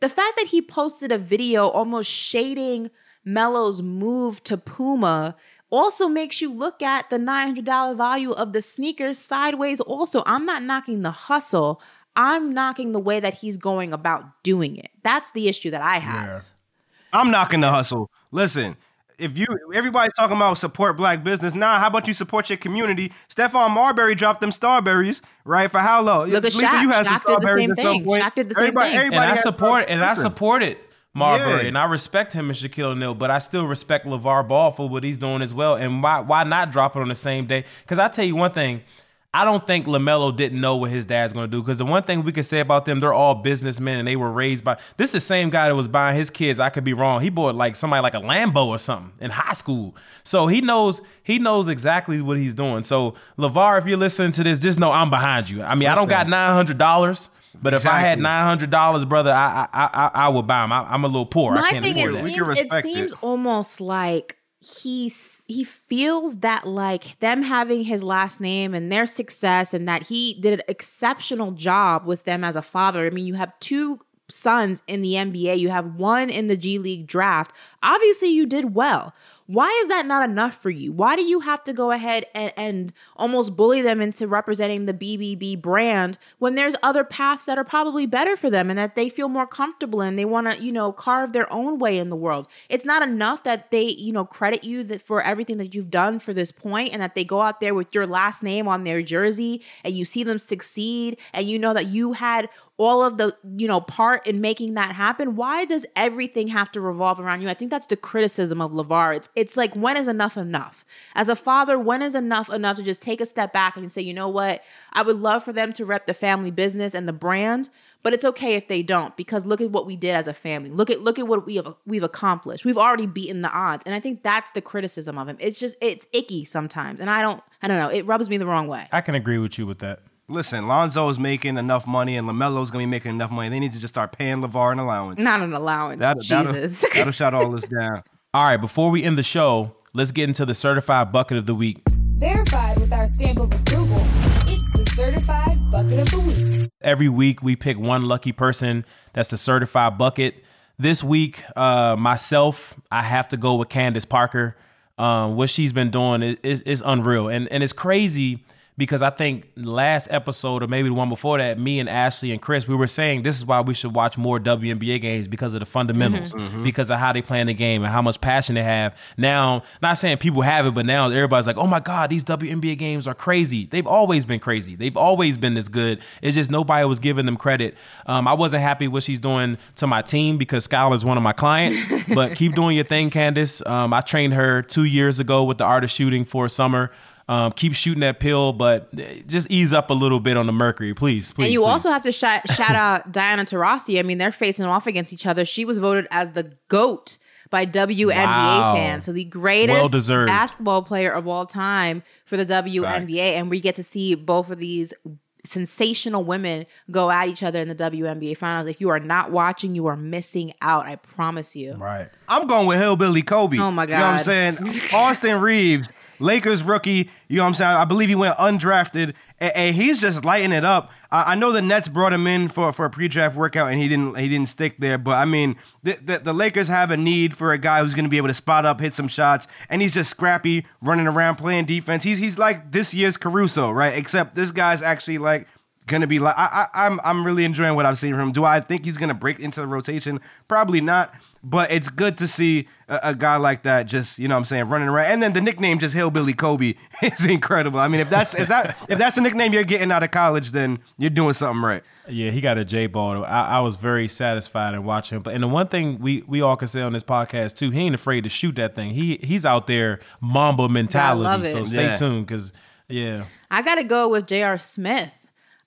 S2: the fact that he posted a video almost shading Melo's move to Puma also makes you look at the $900 value of the sneakers sideways also. I'm not knocking the hustle. I'm knocking the way that he's going about doing it. That's the issue that I have.
S1: Yeah.
S3: I'm knocking the hustle. Listen, if you everybody's talking about support black business, nah, how about you support your community? Stephon Marbury dropped them Starburys, right? For how low?
S2: Look at
S3: Lisa,
S2: Shaq.
S3: you had some
S2: Shaq did the same
S3: at some
S2: thing.
S3: point.
S2: Shaq did the same
S3: everybody,
S2: thing.
S3: Everybody
S1: and I support
S3: something
S1: and I
S3: support
S1: supported Marbury
S3: Yeah.
S1: and I respect him and Shaquille O'Neal, but I still respect LaVar Ball for what he's doing as well. And why why not drop it on the same day? Because I tell you one thing, I don't think LaMelo didn't know what his dad's going to do. Because the one thing we could say about them, they're all businessmen and they were raised by. This is the same guy that was buying his kids. I could be wrong. He bought like somebody like a Lambo or something in high school. So he knows he knows exactly what he's doing. So LaVar, if you're listening to this, just know I'm behind you. I mean, I don't got nine hundred dollars. But if I had nine hundred dollars, brother, I I I, I would buy them. I, I'm a little poor. I
S2: My
S1: can't
S2: thing
S1: afford
S2: is,
S1: that.
S2: Seems, it seems
S3: it.
S2: almost like he's he feels that like them having his last name and their success and that he did an exceptional job with them as a father. I mean, you have two sons in the NBA, you have one in the G League draft. Obviously, you did well. Why is that not enough for you? Why do you have to go ahead and, and almost bully them into representing the BBB brand when there's other paths that are probably better for them and that they feel more comfortable in? They want to, you know, carve their own way in the world. It's not enough that they, you know, credit you that for everything that you've done for this point and that they go out there with your last name on their jersey and you see them succeed and you know that you had all of the you know part in making that happen why does everything have to revolve around you i think that's the criticism of LaVar it's it's like when is enough enough? As a father when is enough enough to just take a step back and say you know what? I would love for them to rep the family business and the brand but it's okay if they don't because look at what we did as a family. Look at look at what we have we've accomplished. We've already beaten the odds. And i think that's the criticism of him. It's just it's icky sometimes and i don't i don't know. It rubs me the wrong way.
S1: I can agree with you with that.
S3: Listen, Lonzo is making enough money, and LaMelo's gonna be making enough money. They need to just start paying LaVar an allowance.
S2: not an allowance
S3: That, that'll,
S2: jesus.
S3: that'll shut all this [LAUGHS] down.
S1: All right, before we end the show, let's get into the certified bucket of the week.
S4: Verified with our stamp of approval, it's the certified bucket of the week.
S1: Every week we pick one lucky person that's the certified bucket. This week, uh, myself, I have to go with Candace Parker. Um, what she's been doing is, is, is unreal, and and it's crazy because I think last episode or maybe the one before that, me and Ashley and Chris, we were saying this is why we should watch more WNBA games because of the fundamentals, because of how they play in the game and how much passion they have. Now, not saying people have it, but now everybody's like, oh my God, these WNBA games are crazy. They've always been crazy. They've always been this good. It's just nobody was giving them credit. Um, I wasn't happy what she's doing to my team because Skylar's one of my clients, [LAUGHS] but keep doing your thing, Candace. Um, I trained her two years ago with the art of shooting for summer. Um, keep shooting that pill, but just ease up a little bit on the mercury, please. Please.
S2: and you
S1: please.
S2: also have to shout, [LAUGHS] shout out Diana Taurasi. I mean, they're facing off against each other. She was voted as the GOAT by WNBA
S1: Wow.
S2: fans. So the greatest basketball player of all time for the WNBA. And we get to see both of these sensational women go at each other in the WNBA finals. If you are not watching, you are missing out. I promise you.
S1: right.
S3: I'm going with Hillbilly Kobe.
S2: Oh, my God.
S3: You know what I'm saying? [LAUGHS] Austin Reaves, Lakers rookie. You know what I'm saying? I believe he went undrafted, and, and he's just lighting it up. I, I know the Nets brought him in for, for a pre-draft workout, and he didn't he didn't stick there. But I mean, the, the, the Lakers have a need for a guy who's going to be able to spot up, hit some shots, and he's just scrappy, running around, playing defense. He's he's like this year's Caruso, right? Except this guy's actually like gonna be like I, I I'm I'm really enjoying what I've seen from him. Do I think he's gonna break into the rotation? Probably not. But it's good to see a, a guy like that just you know what I'm saying running around. And then the nickname just Hillbilly Kobe [LAUGHS] is incredible. I mean if that's if that if that's the nickname you're getting out of college, then you're doing something right.
S1: Yeah, he got a J ball. I, I was very satisfied in watching him. But and the one thing we we all can say on this podcast too, he ain't afraid to shoot that thing. He he's out there Mamba mentality.
S2: love it.
S1: So stay
S3: Yeah.
S1: tuned because yeah.
S2: I gotta go with J.R. Smith.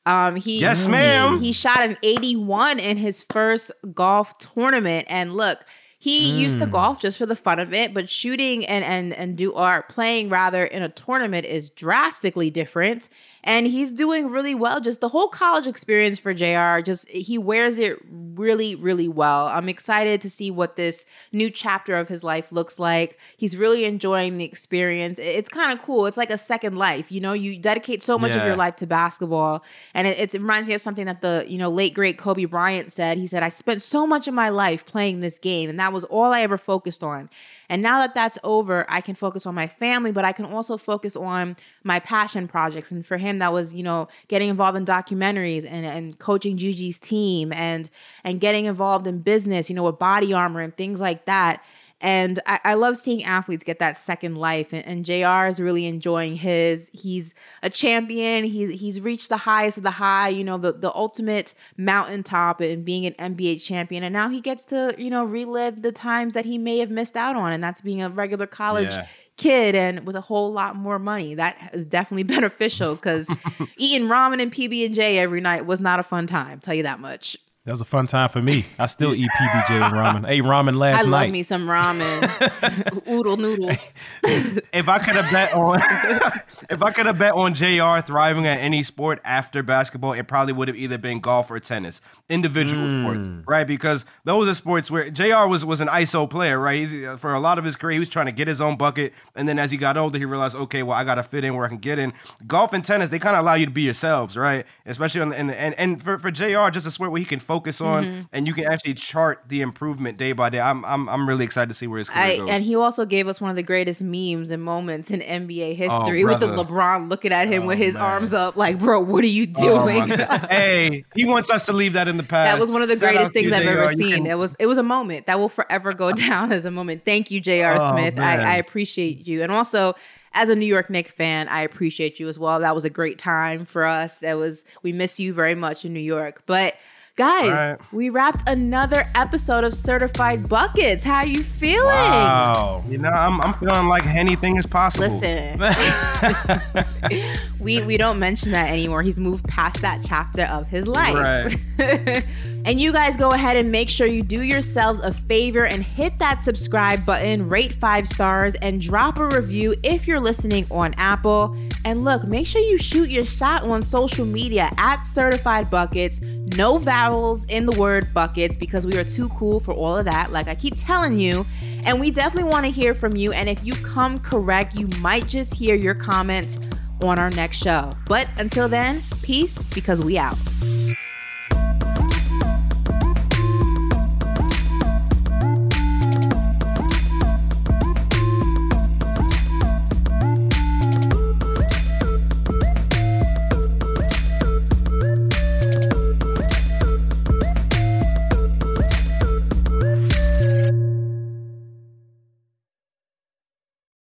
S2: Um, he
S3: Yes, ma'am.
S2: He, he shot an 81 in his first golf tournament, and look, he used to golf just for the fun of it, but shooting and and and do art playing rather in a tournament is drastically different. And he's doing really well. Just the whole college experience for J.R. Just he wears it really, really well. I'm excited to see what this new chapter of his life looks like. He's really enjoying the experience. It's kind of cool. It's like a second life. You know, you dedicate so much of your life to basketball, and it, it reminds me of something that the you know late great Kobe Bryant said. He said, "I spent so much of my life playing this game, and that was all I ever focused on. And now that that's over, I can focus on my family, but I can also focus on my passion projects. And for him, that was, you know, getting involved in documentaries and, and coaching Gigi's team and and getting involved in business, you know, with BodyArmor and things like that. And I, I, love seeing athletes get that second life. And, and, JR is really enjoying his. He's a champion. He's he's reached the highest of the high, you know, the, the ultimate mountaintop and being an NBA champion. And now he gets to, you know, relive the times that he may have missed out on. And that's being a regular college yeah. kid and with a whole lot more money. That is definitely [LAUGHS] beneficial because [LAUGHS] eating ramen and PB and J every night was not a fun time. Tell you that much.
S1: That was a fun time for me. I still eat PBJ and ramen. Ate ramen last night. I
S2: love me some ramen, [LAUGHS] oodle noodles.
S3: if I could have bet on, [LAUGHS] if I could have bet on J.R. thriving at any sport after basketball, it probably would have either been golf or tennis, individual mm. sports, right? Because those are sports where J.R. was was an ISO player, right? He's, uh, for a lot of his career, he was trying to get his own bucket, and then as he got older, he realized, okay, well, I got to fit in where I can get in. Golf and tennis, they kind of allow you to be yourselves, right? Especially on and and and for for J.R. just a sport where he can focus on, mm-hmm. and you can actually chart the improvement day by day. I'm I'm I'm really excited to see where his career I, goes.
S2: And he also gave us one of the greatest memes and moments in NBA oh, history oh, with the LeBron looking at him oh, with his man. arms up, like, bro, what are you oh, doing?
S3: Oh, [LAUGHS] hey, he wants us to leave that in the past.
S2: That was one of the greatest things I've ever seen. Can... It was it was a moment that will forever go [LAUGHS] down as a moment. Thank you, J.R. Oh, Smith. I, I appreciate you, and also as a New York Knicks fan, I appreciate you as well. That was a great time for us. That was we miss you very much in New York, but Guys, right. we wrapped another episode of Certified Buckets. How you feeling? Wow.
S3: You know, I'm, I'm feeling like anything is possible.
S2: Listen, [LAUGHS] [LAUGHS] we we don't mention that anymore. He's moved past that chapter of his life. Right. [LAUGHS] and you guys go ahead and make sure you do yourselves a favor and hit that subscribe button, rate five stars, and drop a review if you're listening on Apple. And look, make sure you shoot your shot on social media at Certified Buckets no vowels in the word buckets because we are too cool for all of that, like I keep telling you. And we definitely want to hear from you. And if you come correct, you might just hear your comments on our next show. But until then, peace because we out.